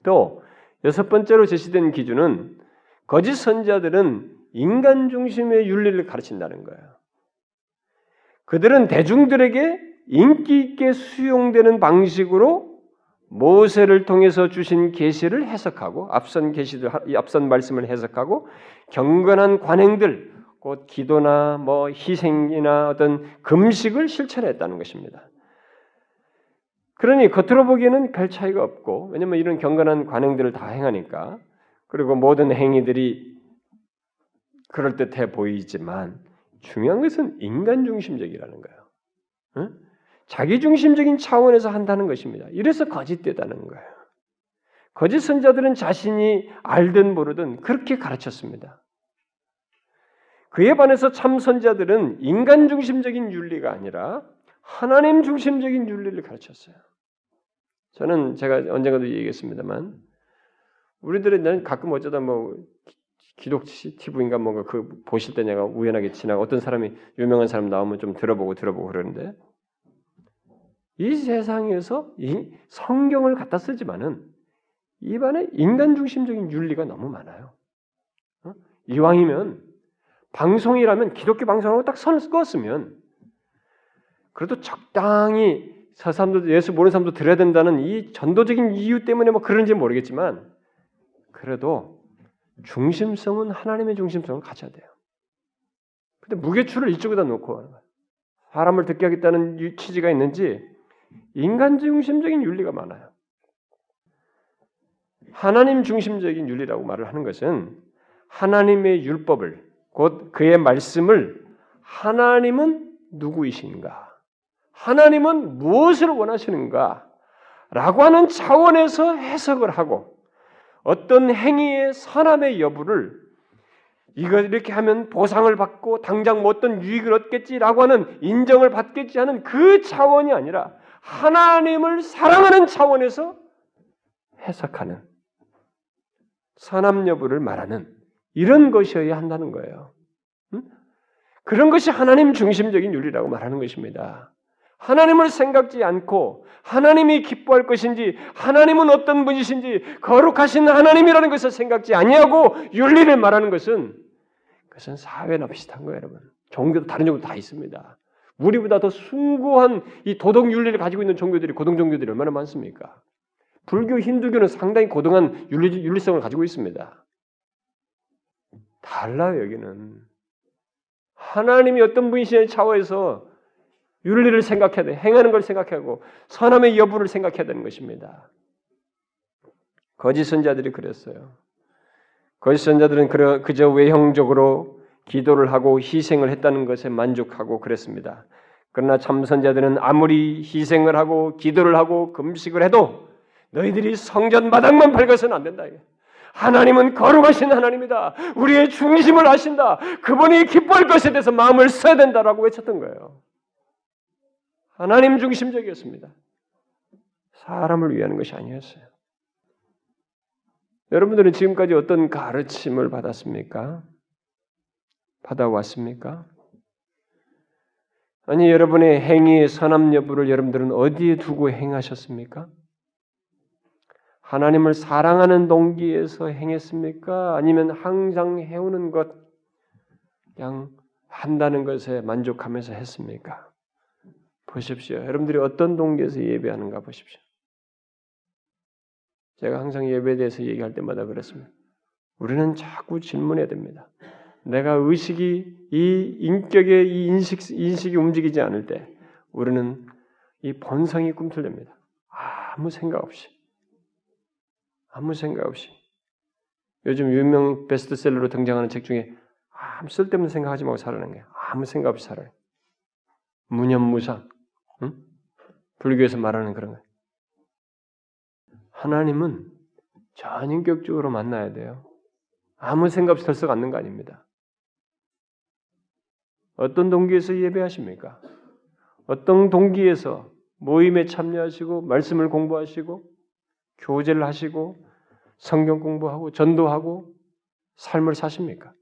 또 여섯 번째로 제시된 기준은 거짓 선자들은 인간 중심의 윤리를 가르친다는 거예요. 그들은 대중들에게 인기 있게 수용되는 방식으로 모세를 통해서 주신 계시를 해석하고 앞선 계시들 앞선 말씀을 해석하고 경건한 관행들 곧 기도나 뭐 희생이나 어떤 금식을 실천했다는 것입니다. 그러니 겉으로 보기에는 별 차이가 없고 왜냐면 이런 경건한 관행들을 다 행하니까 그리고 모든 행위들이 그럴 듯해 보이지만 중요한 것은 인간 중심적이라는 거예요. 응? 자기 중심적인 차원에서 한다는 것입니다. 이래서 거짓되다는 거예요. 거짓 선자들은 자신이 알든 모르든 그렇게 가르쳤습니다. 그에 반해서 참 선자들은 인간 중심적인 윤리가 아니라 하나님 중심적인 윤리를 가르쳤어요. 저는 제가 언젠가도 얘기했습니다만 우리들은 가끔 어쩌다 뭐 기독 TV인가 뭔가 그 보실 때 내가 우연하게 지나가 어떤 사람이 유명한 사람 나오면 좀 들어보고 들어보고 그러는데 이 세상에서 이 성경을 갖다 쓰지만은 입안에 인간 중심적인 윤리가 너무 많아요. 어? 이왕이면 방송이라면 기독교 방송하고 딱 선을 끄었으면 그래도 적당히 저 사람도 예수 모르는 사람도 들어야 된다는 이 전도적인 이유 때문에 뭐 그런지 모르겠지만 그래도 중심성은 하나님의 중심성을 가져야 돼요. 근데 무게추를 이쪽에다 놓고. 사람을 듣게 하겠다는 취지가 있는지 인간 중심적인 윤리가 많아요. 하나님 중심적인 윤리라고 말을 하는 것은 하나님의 율법을 곧 그의 말씀을 하나님은 누구이신가? 하나님은 무엇을 원하시는가? 라고 하는 차원에서 해석을 하고 어떤 행위의 선함의 여부를 이거 이렇게 하면 보상을 받고 당장 뭐 어떤 유익을 얻겠지라고 하는 인정을 받겠지 하는 그 차원이 아니라 하나님을 사랑하는 차원에서 해석하는 선함 여부를 말하는 이런 것이어야 한다는 거예요. 응? 그런 것이 하나님 중심적인 윤리라고 말하는 것입니다. 하나님을 생각지 않고 하나님이 기뻐할 것인지 하나님은 어떤 분이신지 거룩하신 하나님이라는 것을 생각지 아니하고 윤리를 말하는 것은 그것은 사회나 비슷한 거예요, 여러분. 종교도 다른 종교 다 있습니다. 우리보다 더 숭고한 이 도덕 윤리를 가지고 있는 종교들이 고등 종교들이 얼마나 많습니까? 불교, 힌두교는 상당히 고등한 윤리, 윤리성을 가지고 있습니다. 달라요, 여기는. 하나님이 어떤 분이시냐의 차원에서 윤리를 생각해야 돼. 행하는 걸 생각하고 선함의 여부를 생각해야 되는 것입니다. 거짓 선자들이 그랬어요. 거짓 선자들은 그저 외형적으로 기도를 하고 희생을 했다는 것에 만족하고 그랬습니다. 그러나 참 선자들은 아무리 희생을 하고 기도를 하고 금식을 해도 너희들이 성전 마당만 밟아서는 안 된다. 하나님은 거룩하신 하나님이다. 우리의 중심을 아신다. 그분이 기뻐할 것에 대해서 마음을 써야 된다라고 외쳤던 거예요. 하나님 중심적이었습니다. 사람을 위하는 것이 아니었어요. 여러분들은 지금까지 어떤 가르침을 받았습니까? 받아왔습니까? 아니 여러분의 행위의 선함 여부를 여러분들은 어디에 두고 행하셨습니까? 하나님을 사랑하는 동기에서 행했습니까? 아니면 항상 해오는 것 그냥 한다는 것에 만족하면서 했습니까? 보십시오. 여러분들이 어떤 동기에서 예배하는가 보십시오. 제가 항상 예배에 대해서 얘기할 때마다 그랬습니다. 우리는 자꾸 질문해야 됩니다. 내가 의식이 이 인격의 이 인식 인식이 움직이지 않을 때 우리는 이 본성이 꿈틀댑니다. 아무 생각 없이 아무 생각 없이 요즘 유명 베스트셀러로 등장하는 책 중에 아무 쓸데없는 생각하지 말고 살아는 거예요. 아무 생각 없이 살아요. 무념무상. 응? 불교에서 말하는 그런 거예요. 하나님은 전인격적으로 만나야 돼요. 아무 생각 없이 덜썩 않는 거 아닙니다. 어떤 동기에서 예배하십니까? 어떤 동기에서 모임에 참여하시고 말씀을 공부하시고 교제를 하시고 성경 공부하고 전도하고 삶을 사십니까?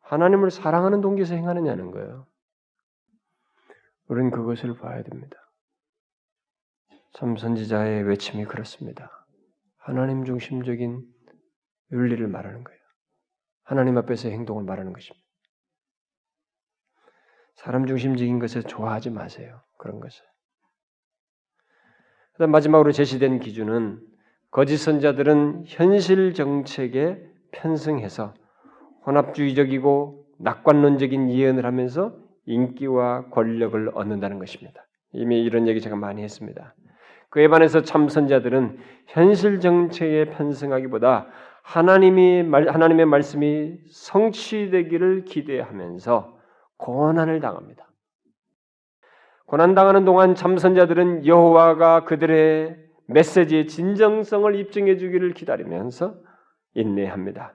하나님을 사랑하는 동기에서 행하느냐는 거예요. 우리는 그것을 봐야 됩니다. 참 선지자의 외침이 그렇습니다. 하나님 중심적인 윤리를 말하는 거예요. 하나님 앞에서의 행동을 말하는 것입니다. 사람 중심적인 것을 좋아하지 마세요. 그런 것을. 그다음 마지막으로 제시된 기준은 거짓 선자들은 현실 정책에 편승해서 혼합주의적이고 낙관론적인 예언을 하면서 인기와 권력을 얻는다는 것입니다. 이미 이런 얘기 제가 많이 했습니다. 그에 반해서 참 선자들은 현실 정책에 편승하기보다 하나님이 하나님의 말씀이 성취되기를 기대하면서 고난을 당합니다. 고난 당하는 동안 참선자들은 여호와가 그들의 메시지의 진정성을 입증해 주기를 기다리면서 인내합니다.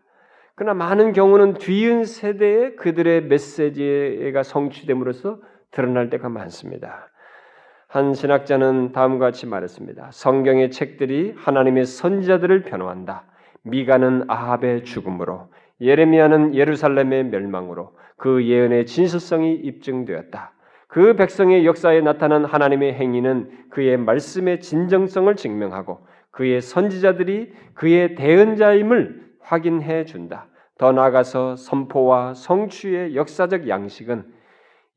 그러나 많은 경우는 뒤은 세대에 그들의 메시지가 성취됨으로써 드러날 때가 많습니다. 한 신학자는 다음과 같이 말했습니다. 성경의 책들이 하나님의 선지자들을 변호한다. 미가는 아합의 죽음으로, 예레미야는 예루살렘의 멸망으로 그 예언의 진실성이 입증되었다. 그 백성의 역사에 나타난 하나님의 행위는 그의 말씀의 진정성을 증명하고 그의 선지자들이 그의 대언자임을 확인해 준다. 더 나아가서 선포와 성취의 역사적 양식은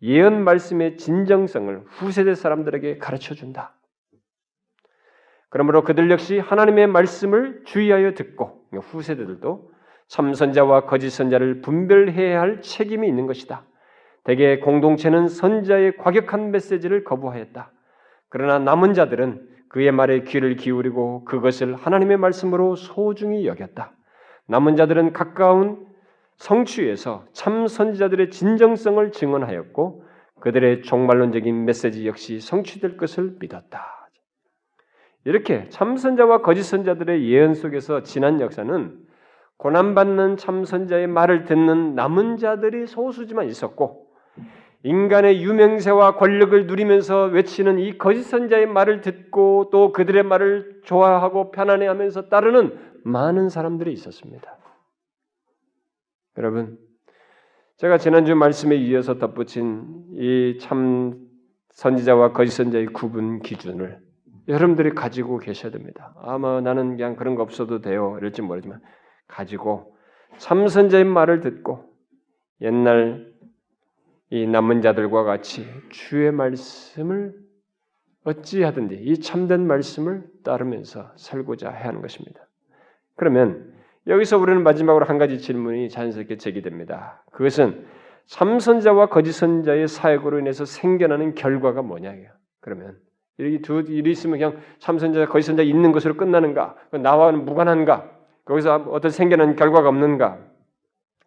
예언 말씀의 진정성을 후세대 사람들에게 가르쳐 준다. 그러므로 그들 역시 하나님의 말씀을 주의하여 듣고 후세대들도 참선자와 거짓 선자를 분별해야 할 책임이 있는 것이다. 대개 공동체는 선자의 과격한 메시지를 거부하였다. 그러나 남은 자들은 그의 말에 귀를 기울이고 그것을 하나님의 말씀으로 소중히 여겼다. 남은 자들은 가까운 성취에서 참 선지자들의 진정성을 증언하였고 그들의 종말론적인 메시지 역시 성취될 것을 믿었다. 이렇게 참 선자와 거짓 선자들의 예언 속에서 지난 역사는 고난받는 참 선자의 말을 듣는 남은 자들이 소수지만 있었고 인간의 유명세와 권력을 누리면서 외치는 이 거짓 선자의 말을 듣고 또 그들의 말을 좋아하고 편안해하면서 따르는 많은 사람들이 있었습니다. 여러분, 제가 지난주 말씀에 이어서 덧붙인 이 참 선지자와 거짓 선자의 구분 기준을 여러분들이 가지고 계셔야 됩니다. 아마 나는 그냥 그런 거 없어도 돼요. 이럴지 모르지만 가지고 참 선자의 말을 듣고 옛날 이 남은 자들과 같이 주의 말씀을 어찌하든지 이 참된 말씀을 따르면서 살고자 해야 하는 것입니다. 그러면 여기서 우리는 마지막으로 한 가지 질문이 자연스럽게 제기됩니다. 그것은 참선자와 거짓선자의 사역으로 인해서 생겨나는 결과가 뭐냐예요. 그러면 이렇게 두 일이 있으면 그냥 참선자, 거짓선자 있는 것으로 끝나는가? 나와는 무관한가? 거기서 어떤 생겨난 결과가 없는가?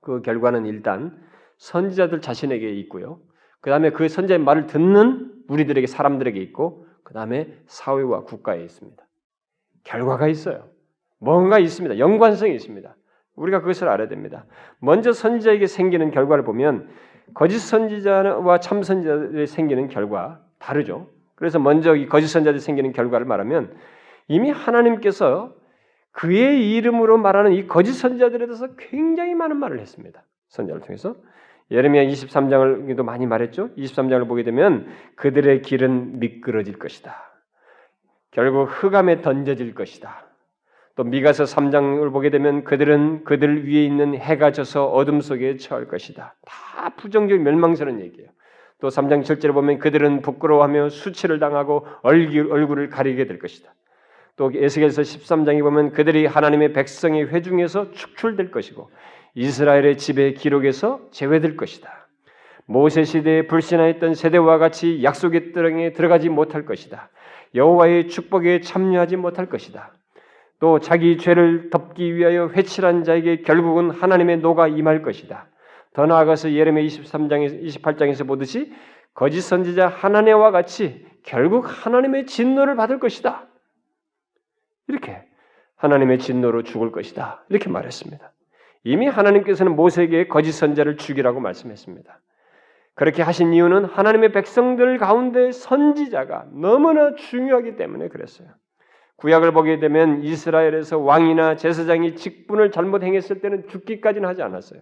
그 결과는 일단 선지자들 자신에게 있고요. 그 다음에 그 선지자의 말을 듣는 우리들에게 사람들에게 있고, 그 다음에 사회와 국가에 있습니다. 결과가 있어요. 뭔가 있습니다. 연관성이 있습니다. 우리가 그것을 알아야 됩니다. 먼저 선지자에게 생기는 결과를 보면 거짓 선지자와 참 선지자들이 생기는 결과 다르죠. 그래서 먼저 이 거짓 선지자들이 생기는 결과를 말하면 이미 하나님께서 그의 이름으로 말하는 이 거짓 선지자들에 대해서 굉장히 많은 말을 했습니다. 선지자를 통해서 예레미야 23장을도 많이 말했죠. 23장을 보게 되면 그들의 길은 미끄러질 것이다. 결국 흑암에 던져질 것이다. 또 미가서 3장을 보게 되면 그들은 그들 위에 있는 해가 져서 어둠 속에 처할 것이다. 다 부정적인 멸망스러운 얘기예요. 또 3장 7절에 보면 그들은 부끄러워하며 수치를 당하고 얼굴, 얼굴을 가리게 될 것이다. 또 에스겔서 13장에 보면 그들이 하나님의 백성의 회중에서 축출될 것이고 이스라엘의 집의 기록에서 제외될 것이다. 모세 시대에 불신하였던 세대와 같이 약속의 땅에 들어가지 못할 것이다. 여호와의 축복에 참여하지 못할 것이다. 또 자기 죄를 덮기 위하여 회칠한 자에게 결국은 하나님의 노가 임할 것이다. 더 나아가서 예레미야 23장에서 28장에서 보듯이 거짓 선지자 하나님과 같이 결국 하나님의 진노를 받을 것이다. 이렇게 하나님의 진노로 죽을 것이다. 이렇게 말했습니다. 이미 하나님께서는 모세에게 거짓 선자를 죽이라고 말씀했습니다. 그렇게 하신 이유는 하나님의 백성들 가운데 선지자가 너무나 중요하기 때문에 그랬어요. 구약을 보게 되면 이스라엘에서 왕이나 제사장이 직분을 잘못 행했을 때는 죽기까지는 하지 않았어요.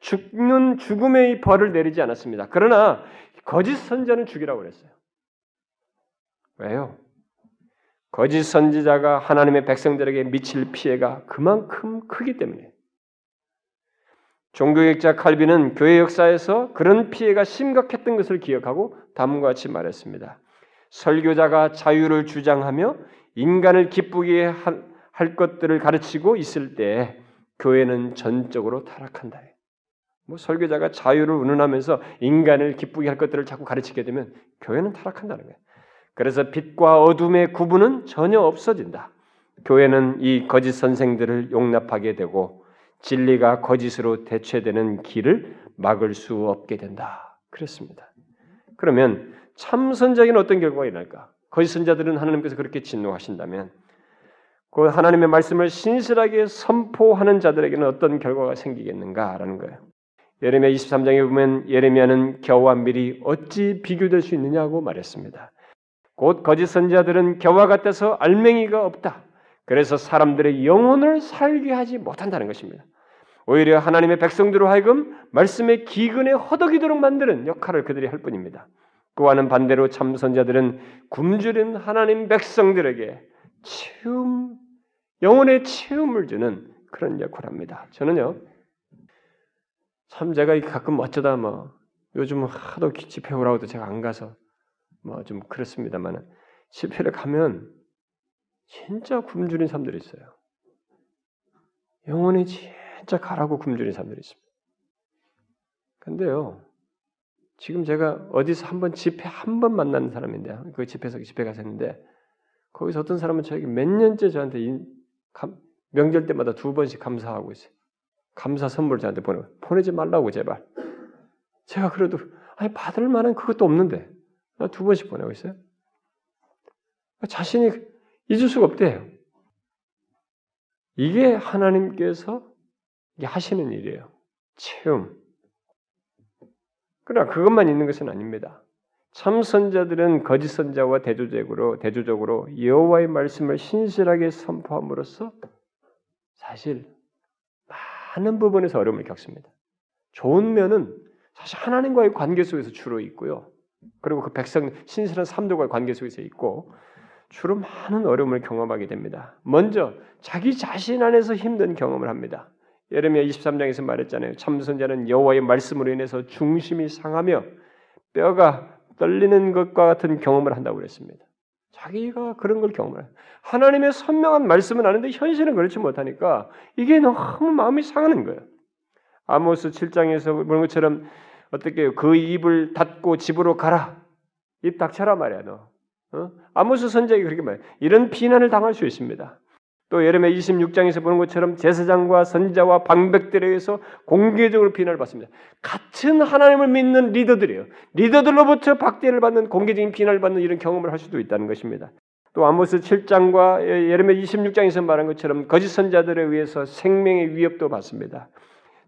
죽는 죽음의 벌을 내리지 않았습니다. 그러나 거짓 선자는 죽이라고 그랬어요. 왜요? 거짓 선지자가 하나님의 백성들에게 미칠 피해가 그만큼 크기 때문에 종교학자 칼빈은 교회 역사에서 그런 피해가 심각했던 것을 기억하고 다음과 같이 말했습니다. 설교자가 자유를 주장하며 인간을 기쁘게 할 것들을 가르치고 있을 때 교회는 전적으로 타락한다. 뭐 설교자가 자유를 운운하면서 인간을 기쁘게 할 것들을 자꾸 가르치게 되면 교회는 타락한다는 거예요. 그래서 빛과 어둠의 구분은 전혀 없어진다. 교회는 이 거짓 선생들을 용납하게 되고 진리가 거짓으로 대체되는 길을 막을 수 없게 된다. 그랬습니다. 그러면 참 선자에게는 어떤 결과가 일어날까? 거짓 선자들은 하나님께서 그렇게 진노하신다면 그 하나님의 말씀을 신실하게 선포하는 자들에게는 어떤 결과가 생기겠는가라는 거예요. 예레미야 23장에 보면 예레미야는 겨와 밀이 어찌 비교될 수 있느냐고 말했습니다. 곧 거짓 선자들은 겨와 같아서 알맹이가 없다. 그래서 사람들의 영혼을 살게 하지 못한다는 것입니다. 오히려 하나님의 백성들로 하여금 말씀의 기근에 허덕이도록 만드는 역할을 그들이 할 뿐입니다. 그와는 반대로 참선자들은 굶주린 하나님 백성들에게 체험, 영혼의 체험을 주는 그런 역할을 합니다. 저는요, 참 제가 가끔 어쩌다 뭐 요즘 하도 집회 오라고도 제가 안 가서 뭐 좀 그렇습니다만 집회를 가면 진짜 굶주린 사람들이 있어요. 영혼이 진짜 가라고 굶주린 사람들이 있습니다. 근데요, 지금 제가 어디서 한 번 집회 한 번 만나는 사람인데 그 집회에서 집회 가서 했는데 거기서 어떤 사람은 저에게 몇 년째 저한테 명절 때마다 두 번씩 감사하고 있어요. 감사 선물 저한테 보내 보내지 말라고 제발. 제가 그래도 아니 받을 만한 그것도 없는데 두 번씩 보내고 있어요. 자신이 잊을 수가 없대요. 이게 하나님께서 하시는 일이에요. 체험. 그러나 그것만 있는 것은 아닙니다. 참 선자들은 거짓 선자와 대조적으로 대조적으로 여호와의 말씀을 신실하게 선포함으로써 사실 많은 부분에서 어려움을 겪습니다. 좋은 면은 사실 하나님과의 관계 속에서 주로 있고요. 그리고 그 백성 신실한 삶들과의 관계 속에서 있고 주로 많은 어려움을 경험하게 됩니다. 먼저 자기 자신 안에서 힘든 경험을 합니다. 예레미야 23장에서 말했잖아요. 참선자는 여호와의 말씀으로 인해서 중심이 상하며 뼈가 떨리는 것과 같은 경험을 한다고 그랬습니다. 자기가 그런 걸 경험해요. 하나님의 선명한 말씀은 아는데 현실은 그렇지 못하니까 이게 너무 마음이 상하는 거예요. 아모스 7장에서 그런 것처럼 어떻게 그 입을 닫고 집으로 가라. 입 닥쳐라 말이야 너. 어? 아모스 선자가 그렇게 말해. 이런 비난을 당할 수 있습니다. 또 예레미야 26장에서 보는 것처럼 제사장과 선지자와 방백들에 의해서 공개적으로 비난을 받습니다. 같은 하나님을 믿는 리더들이에요. 리더들로부터 박대를 받는 공개적인 비난을 받는 이런 경험을 할 수도 있다는 것입니다. 또 아모스 7장과 예레미야 26장에서 말한 것처럼 거짓 선자들에 의해서 생명의 위협도 받습니다.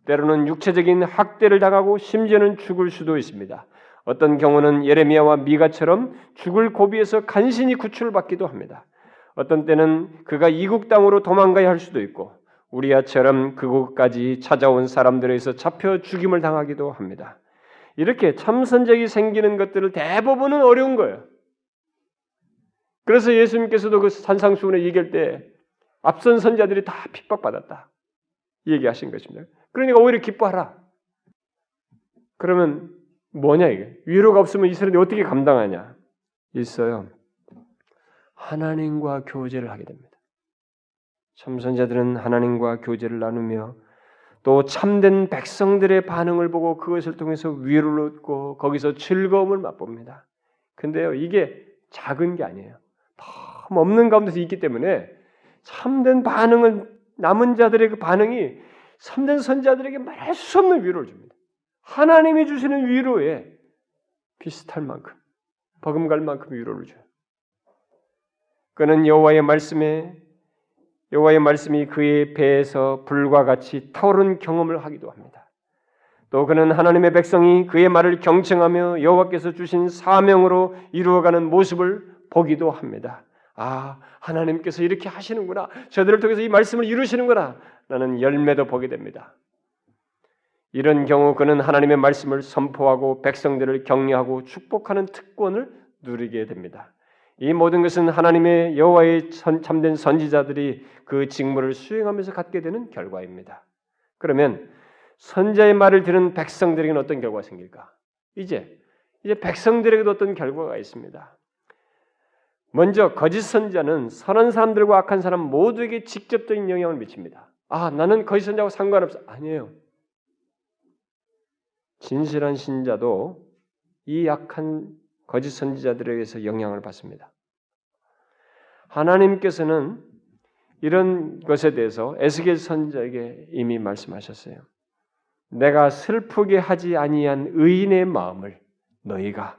때로는 육체적인 학대를 당하고 심지어는 죽을 수도 있습니다. 어떤 경우는 예레미야와 미가처럼 죽을 고비에서 간신히 구출받기도 합니다. 어떤 때는 그가 이국 땅으로 도망가야 할 수도 있고 우리야처럼 그곳까지 찾아온 사람들에서 잡혀 죽임을 당하기도 합니다. 이렇게 참선적이 생기는 것들을 대부분은 어려운 거예요. 그래서 예수님께서도 그 산상수훈에 얘기할 때 앞선 선자들이 다 핍박받았다. 얘기하신 것입니다. 그러니까 오히려 기뻐하라. 그러면 뭐냐 이게? 위로가 없으면 이스라엘이 어떻게 감당하냐? 있어요. 하나님과 교제를 하게 됩니다. 참선자들은 하나님과 교제를 나누며 또 참된 백성들의 반응을 보고 그것을 통해서 위로를 얻고 거기서 즐거움을 맛봅니다. 근데요, 이게 작은 게 아니에요. 너무 없는 가운데서 있기 때문에 참된 반응은 남은 자들의 그 반응이 참된 선자들에게 말할 수 없는 위로를 줍니다. 하나님이 주시는 위로에 비슷할 만큼 버금갈 만큼 위로를 줘요. 그는 여호와의 말씀에 여호와의 말씀이 그의 배에서 불과 같이 타오른 경험을 하기도 합니다. 또 그는 하나님의 백성이 그의 말을 경청하며 여호와께서 주신 사명으로 이루어가는 모습을 보기도 합니다. 아, 하나님께서 이렇게 하시는구나. 저들을 통해서 이 말씀을 이루시는구나. 라는 열매도 보게 됩니다. 이런 경우 그는 하나님의 말씀을 선포하고 백성들을 격려하고 축복하는 특권을 누리게 됩니다. 이 모든 것은 하나님의 여호와의 참된 선지자들이 그 직무를 수행하면서 갖게 되는 결과입니다. 그러면 선자의 말을 들은 백성들에게는 어떤 결과가 생길까? 이제 이제 백성들에게도 어떤 결과가 있습니다. 먼저 거짓 선자는 선한 사람들과 악한 사람 모두에게 직접적인 영향을 미칩니다. 아, 나는 거짓 선자하고 상관없어. 아니에요. 진실한 신자도 이 약한 거짓 선지자들에 의해서 영향을 받습니다. 하나님께서는 이런 것에 대해서 에스겔 선자에게 이미 말씀하셨어요. 내가 슬프게 하지 아니한 의인의 마음을 너희가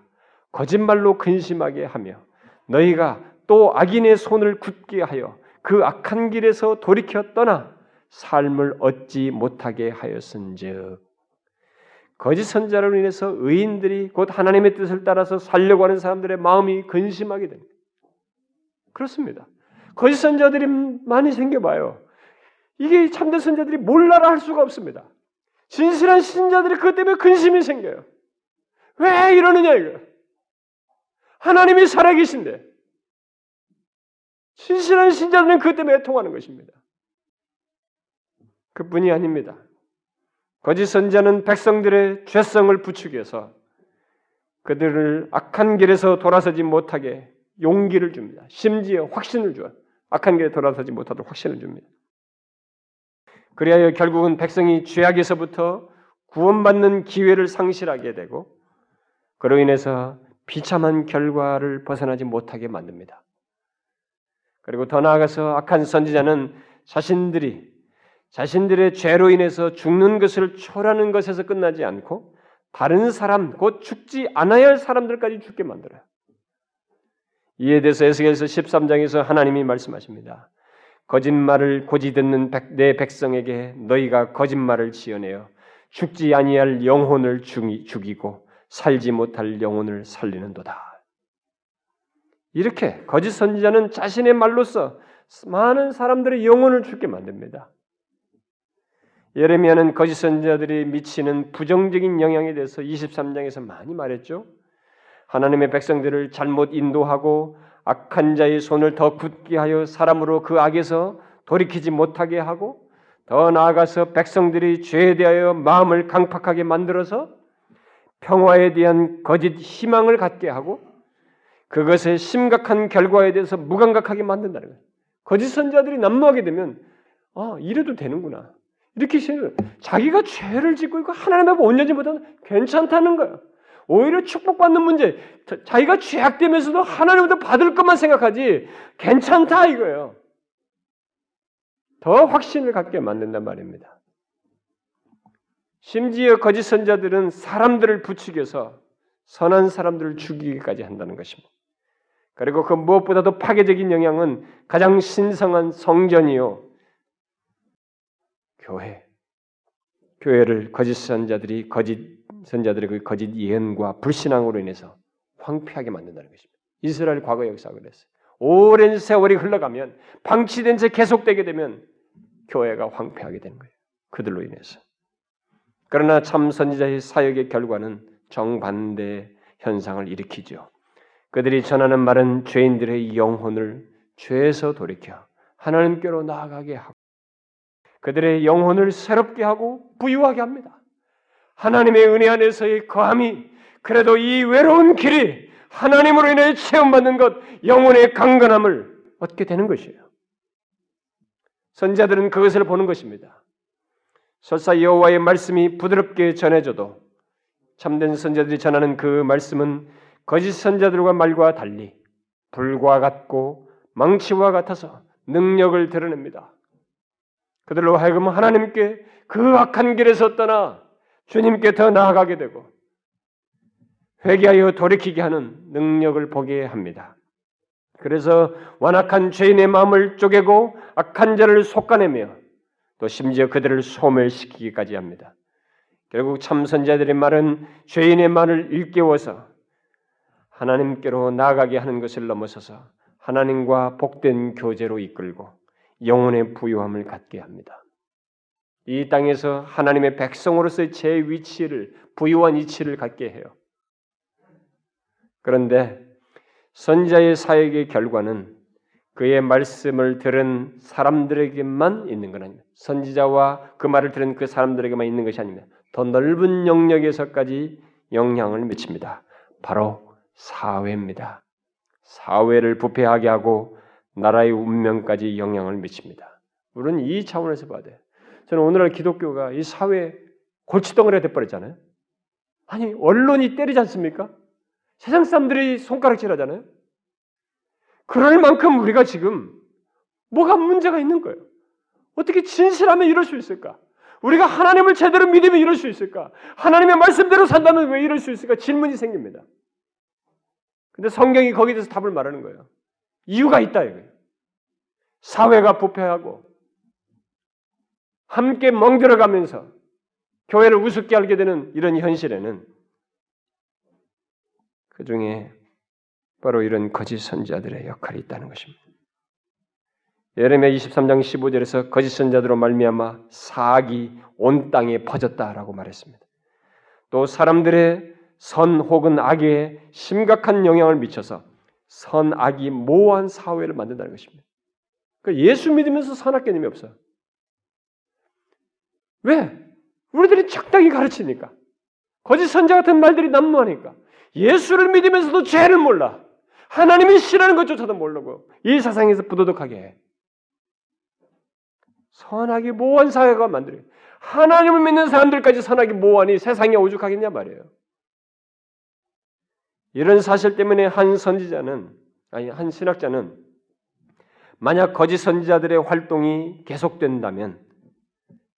거짓말로 근심하게 하며 너희가 또 악인의 손을 굳게 하여 그 악한 길에서 돌이켜 떠나 삶을 얻지 못하게 하였은즉 거짓 선자로 인해서 의인들이 곧 하나님의 뜻을 따라서 살려고 하는 사람들의 마음이 근심하게 됩니다. 그렇습니다. 거짓 선자들이 많이 생겨봐요. 이게 참된 선자들이 몰라라 할 수가 없습니다. 진실한 신자들이 그것 때문에 근심이 생겨요. 왜 이러느냐 이거. 하나님이 살아계신데 진실한 신자들은 그것 때문에 통하는 것입니다. 그뿐이 아닙니다. 거짓 선자는 백성들의 죄성을 부추겨서 그들을 악한 길에서 돌아서지 못하게 용기를 줍니다. 심지어 확신을 줘요. 악한 길에 돌아서지 못하도록 확신을 줍니다. 그리하여 결국은 백성이 죄악에서부터 구원받는 기회를 상실하게 되고 그로 인해서 비참한 결과를 벗어나지 못하게 만듭니다. 그리고 더 나아가서 악한 선지자는 자신들이 자신들의 죄로 인해서 죽는 것을 초라는 것에서 끝나지 않고 다른 사람, 곧 죽지 않아야 할 사람들까지 죽게 만들어요. 이에 대해서 에스겔서 13장에서 하나님이 말씀하십니다. 거짓말을 고지 듣는 내 백성에게 너희가 거짓말을 지어내어 죽지 아니할 영혼을 죽이고 살지 못할 영혼을 살리는도다. 이렇게 거짓 선지자는 자신의 말로서 많은 사람들의 영혼을 죽게 만듭니다. 예레미야는 거짓 선지자들이 미치는 부정적인 영향에 대해서 23장에서 많이 말했죠. 하나님의 백성들을 잘못 인도하고 악한 자의 손을 더 굳게 하여 사람으로 그 악에서 돌이키지 못하게 하고 더 나아가서 백성들이 죄에 대하여 마음을 강팍하게 만들어서 평화에 대한 거짓 희망을 갖게 하고 그것의 심각한 결과에 대해서 무감각하게 만든다는 거예요. 거짓 선자들이 난무하게 되면 아 이래도 되는구나 이렇게 생각 자기가 죄를 짓고 있고 하나님 앞에 온전지 못하면 괜찮다는 거예요. 오히려 축복받는 문제, 자기가 죄악되면서도 하나님부터 받을 것만 생각하지 괜찮다 이거예요. 더 확신을 갖게 만든단 말입니다. 심지어 거짓 선자들은 사람들을 부추겨서 선한 사람들을 죽이기까지 한다는 것입니다. 그리고 그 무엇보다도 파괴적인 영향은 가장 신성한 성전이요. 교회. 교회를 거짓 선자들이 거짓 선자들의 그 거짓 예언과 불신앙으로 인해서 황폐하게 만든다는 것입니다. 이스라엘 과거 역사가 그랬어요. 오랜 세월이 흘러가면 방치된 채 계속되게 되면 교회가 황폐하게 되는 거예요. 그들로 인해서. 그러나 참 선지자의 사역의 결과는 정반대 현상을 일으키죠. 그들이 전하는 말은 죄인들의 영혼을 죄에서 돌이켜 하나님께로 나아가게 하고 그들의 영혼을 새롭게 하고 부유하게 합니다. 하나님의 은혜 안에서의 거함이 그래도 이 외로운 길이 하나님으로 인해 체험받는 것 영혼의 강건함을 얻게 되는 것이에요. 선자들은 그것을 보는 것입니다. 설사 여호와의 말씀이 부드럽게 전해져도 참된 선자들이 전하는 그 말씀은 거짓 선자들과 말과 달리 불과 같고 망치와 같아서 능력을 드러냅니다. 그들로 하여금 하나님께 그 악한 길에서 떠나 주님께 더 나아가게 되고 회개하여 돌이키게 하는 능력을 보게 합니다. 그래서 완악한 죄인의 마음을 쪼개고 악한 자를 속아내며 또 심지어 그들을 소멸시키기까지 합니다. 결국 참선자들의 말은 죄인의 말을 일깨워서 하나님께로 나아가게 하는 것을 넘어서서 하나님과 복된 교제로 이끌고 영혼의 부유함을 갖게 합니다. 이 땅에서 하나님의 백성으로서의 제 위치를 부유한 위치를 갖게 해요. 그런데 선자의 사역의 결과는 그의 말씀을 들은 사람들에게만 있는 건 아닙니다. 선지자와 그 말을 들은 그 사람들에게만 있는 것이 아닙니다. 더 넓은 영역에서까지 영향을 미칩니다. 바로 사회입니다. 사회를 부패하게 하고 나라의 운명까지 영향을 미칩니다. 우리는 이 차원에서 봐야 돼요. 저는 오늘날 기독교가 이 사회 골치덩어리가 돼버렸잖아요. 아니 언론이 때리지 않습니까? 세상 사람들이 손가락질하잖아요. 그럴 만큼 우리가 지금 뭐가 문제가 있는 거예요. 어떻게 진실하면 이럴 수 있을까? 우리가 하나님을 제대로 믿으면 이럴 수 있을까? 하나님의 말씀대로 산다면 왜 이럴 수 있을까? 질문이 생깁니다. 근데 성경이 거기에 대해서 답을 말하는 거예요. 이유가 있다 이거예요. 사회가 부패하고 함께 멍들어가면서 교회를 우습게 알게 되는 이런 현실에는 그 중에 바로 이런 거짓 선자들의 역할이 있다는 것입니다. 예레미야 23장 15절에서 거짓 선자들로 말미암아 사악이 온 땅에 퍼졌다라고 말했습니다. 또 사람들의 선 혹은 악에 심각한 영향을 미쳐서 선악이 모호한 사회를 만든다는 것입니다. 그러니까 예수 믿으면서 선악 개념이 없어. 왜? 우리들이 적당히 가르치니까. 거짓 선자 같은 말들이 난무하니까. 예수를 믿으면서도 죄를 몰라. 하나님이 싫어하는 것조차도 모르고 이 세상에서 부도덕하게 해. 선악이 모호한 사회가 만들어요. 하나님을 믿는 사람들까지 선악이 모호하니 세상이 오죽하겠냐 말이에요. 이런 사실 때문에 한 선지자는 아니 한 신학자는 만약 거짓 선지자들의 활동이 계속된다면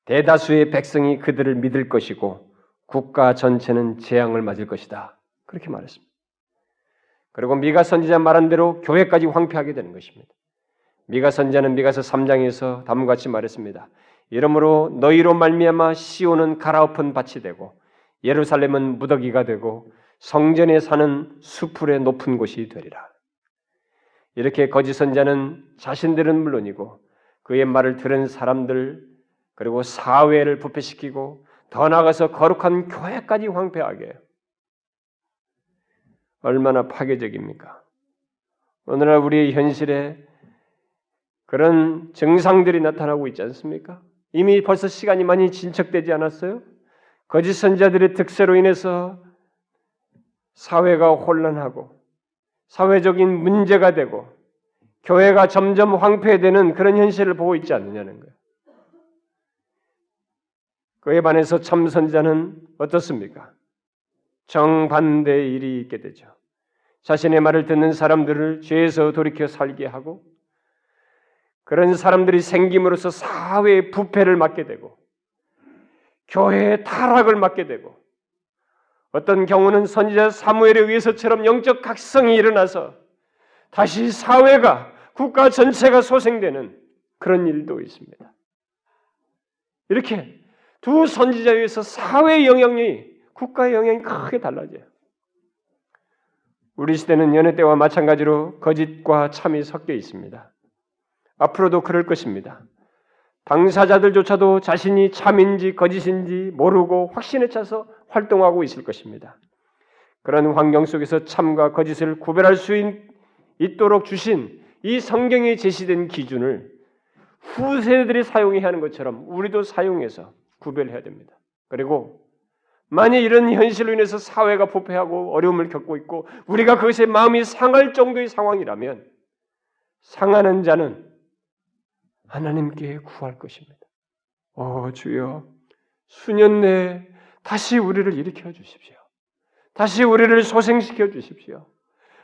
대다수의 백성이 그들을 믿을 것이고 국가 전체는 재앙을 맞을 것이다. 그렇게 말했습니다. 그리고 미가 선지자 말한 대로 교회까지 황폐하게 되는 것입니다. 미가 선지자는 미가서 3장에서 다음과 같이 말했습니다. 이러므로 너희로 말미암아 시온은 갈아엎은 밭이 되고 예루살렘은 무더기가 되고 성전에 사는 수풀의 높은 곳이 되리라. 이렇게 거짓 선자는 자신들은 물론이고 그의 말을 들은 사람들 그리고 사회를 부패시키고 더 나아가서 거룩한 교회까지 황폐하게. 얼마나 파괴적입니까? 오늘날 우리의 현실에 그런 증상들이 나타나고 있지 않습니까? 이미 벌써 시간이 많이 진척되지 않았어요? 거짓 선자들의 득세로 인해서 사회가 혼란하고 사회적인 문제가 되고 교회가 점점 황폐되는 그런 현실을 보고 있지 않느냐는 거예요. 그에 반해서 참선자는 어떻습니까? 정반대의 일이 있게 되죠. 자신의 말을 듣는 사람들을 죄에서 돌이켜 살게 하고 그런 사람들이 생김으로써 사회의 부패를 맞게 되고 교회의 타락을 맞게 되고 어떤 경우는 선지자 사무엘에 의해서처럼 영적 각성이 일어나서 다시 사회가 국가 전체가 소생되는 그런 일도 있습니다. 이렇게 두 선지자에 의해서 사회 영향이 국가의 영향이 크게 달라져요. 우리 시대는 연애 때와 마찬가지로 거짓과 참이 섞여 있습니다. 앞으로도 그럴 것입니다. 당사자들조차도 자신이 참인지 거짓인지 모르고 확신에 차서 활동하고 있을 것입니다. 그런 환경 속에서 참과 거짓을 구별할 수 있도록 주신 이 성경에 제시된 기준을 후세들이 사용해야 하는 것처럼 우리도 사용해서 구별해야 됩니다. 그리고 만약 이런 현실로 인해서 사회가 부패하고 어려움을 겪고 있고 우리가 그것에 마음이 상할 정도의 상황이라면 상하는 자는 하나님께 구할 것입니다. 오 주여 수년 내에 다시 우리를 일으켜 주십시오. 다시 우리를 소생시켜 주십시오.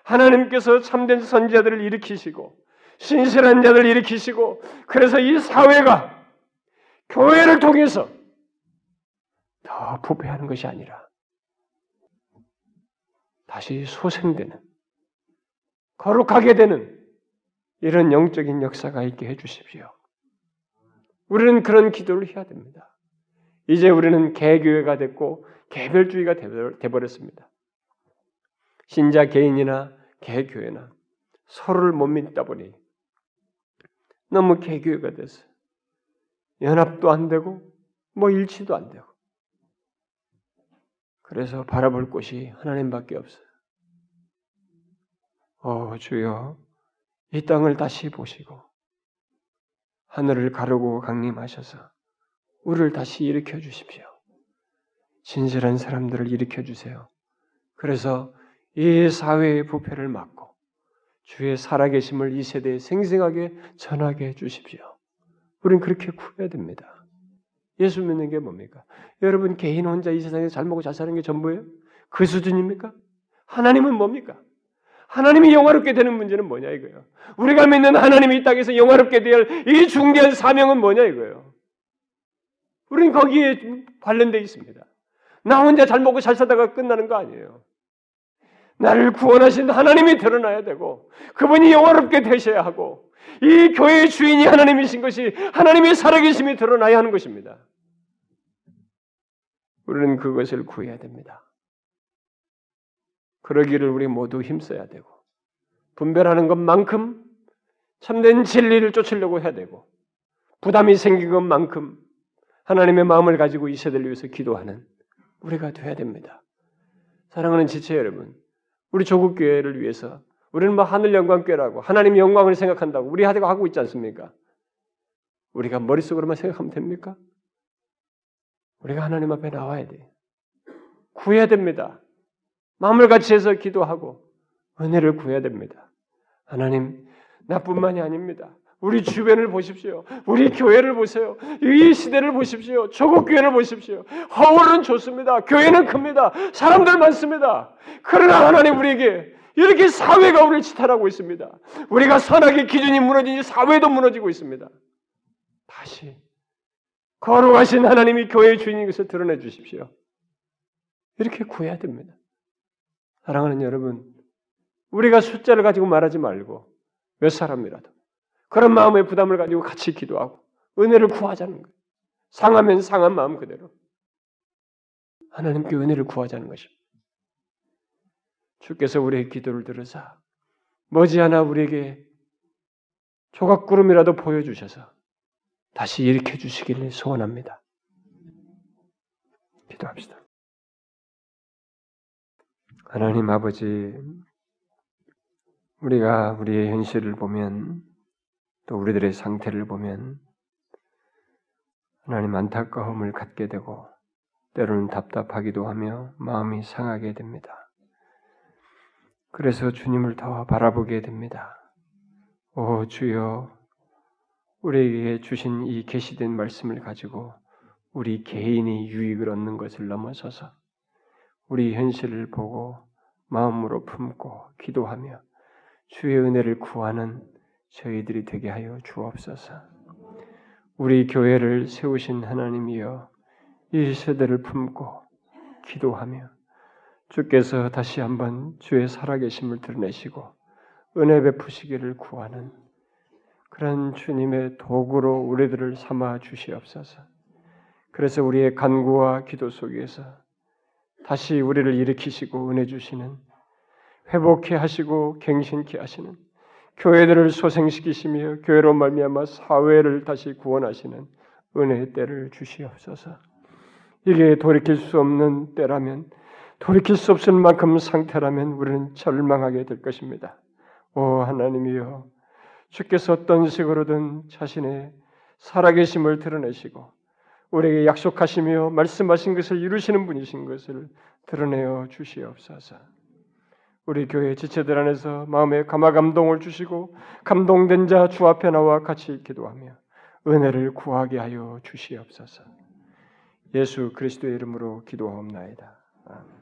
하나님께서 참된 선지자들을 일으키시고 신실한 자들 일으키시고 그래서 이 사회가 교회를 통해서 더 부패하는 것이 아니라 다시 소생되는 거룩하게 되는 이런 영적인 역사가 있게 해 주십시오. 우리는 그런 기도를 해야 됩니다. 이제 우리는 개교회가 됐고 개별주의가 되버렸습니다. 신자 개인이나 개교회나 서로를 못 믿다 보니 너무 개교회가 돼서 연합도 안 되고 뭐 일치도 안 되고 그래서 바라볼 곳이 하나님밖에 없어요. 어 주여 이 땅을 다시 보시고 하늘을 가르고 강림하셔서 우리를 다시 일으켜 주십시오. 진실한 사람들을 일으켜 주세요. 그래서 이 사회의 부패를 막고 주의 살아계심을 이 세대에 생생하게 전하게 해 주십시오. 우리는 그렇게 구해야 됩니다. 예수 믿는 게 뭡니까? 여러분 개인 혼자 이 세상에서 잘 먹고 잘 사는 게 전부예요? 그 수준입니까? 하나님은 뭡니까? 하나님이 영화롭게 되는 문제는 뭐냐 이거예요. 우리가 믿는 하나님이 이 땅에서 영화롭게 될이 중대한 사명은 뭐냐 이거예요. 우리는 거기에 관련되어 있습니다. 나 혼자 잘 먹고 잘 살다가 끝나는 거 아니에요. 나를 구원하신 하나님이 드러나야 되고 그분이 영화롭게 되셔야 하고 이 교회의 주인이 하나님이신 것이 하나님의 살아계심이 드러나야 하는 것입니다. 우리는 그것을 구해야 됩니다. 그러기를 우리 모두 힘써야 되고 분별하는 것만큼 참된 진리를 쫓으려고 해야 되고 부담이 생긴 것만큼 하나님의 마음을 가지고 이 세대를 위해서 기도하는 우리가 돼야 됩니다. 사랑하는 지체 여러분, 우리 조국 교회를 위해서 우리는 뭐 하늘 영광교라고 하나님 영광을 생각한다고 우리 하대가 하고 있지 않습니까? 우리가 머릿속으로만 생각하면 됩니까? 우리가 하나님 앞에 나와야 돼. 구해야 됩니다. 마음을 같이 해서 기도하고 은혜를 구해야 됩니다. 하나님, 나뿐만이 아닙니다. 우리 주변을 보십시오. 우리 교회를 보세요. 이 시대를 보십시오. 조국 교회를 보십시오. 허울은 좋습니다. 교회는 큽니다. 사람들 많습니다. 그러나 하나님 우리에게 이렇게 사회가 우리를 지탈하고 있습니다. 우리가 선악의 기준이 무너지니 사회도 무너지고 있습니다. 다시 거룩하신 하나님이 교회의 주인인 것을 드러내 주십시오. 이렇게 구해야 됩니다. 사랑하는 여러분, 우리가 숫자를 가지고 말하지 말고 몇 사람이라도 그런 마음의 부담을 가지고 같이 기도하고 은혜를 구하자는 거예요. 상하면 상한 마음 그대로 하나님께 은혜를 구하자는 것입니다. 주께서 우리의 기도를 들으사 머지않아 우리에게 조각구름이라도 보여주셔서 다시 일으켜 주시기를 소원합니다. 기도합시다. 하나님 아버지, 우리가 우리의 현실을 보면 또 우리들의 상태를 보면 하나님 안타까움을 갖게 되고 때로는 답답하기도 하며 마음이 상하게 됩니다. 그래서 주님을 더 바라보게 됩니다. 오 주여 우리에게 주신 이 계시된 말씀을 가지고 우리 개인이 유익을 얻는 것을 넘어서서 우리 현실을 보고 마음으로 품고 기도하며 주의 은혜를 구하는 저희들이 되게 하여 주옵소서. 우리 교회를 세우신 하나님이여 이 세대를 품고 기도하며 주께서 다시 한번 주의 살아계심을 드러내시고 은혜 베푸시기를 구하는 그런 주님의 도구로 우리들을 삼아 주시옵소서. 그래서 우리의 간구와 기도 속에서 다시 우리를 일으키시고 은혜 주시는 회복케 하시고 갱신케 하시는 교회들을 소생시키시며 교회로 말미암아 사회를 다시 구원하시는 은혜의 때를 주시옵소서. 이게 돌이킬 수 없는 때라면 돌이킬 수 없을 만큼 상태라면 우리는 절망하게 될 것입니다. 오 하나님이여 주께서 어떤 식으로든 자신의 살아계심을 드러내시고 우리에게 약속하시며 말씀하신 것을 이루시는 분이신 것을 드러내어 주시옵소서. 우리 교회 지체들 안에서 마음에 감화 감동을 주시고 감동된 자 주 앞에 나와 같이 기도하며 은혜를 구하게 하여 주시옵소서. 예수 그리스도의 이름으로 기도하옵나이다. 아멘.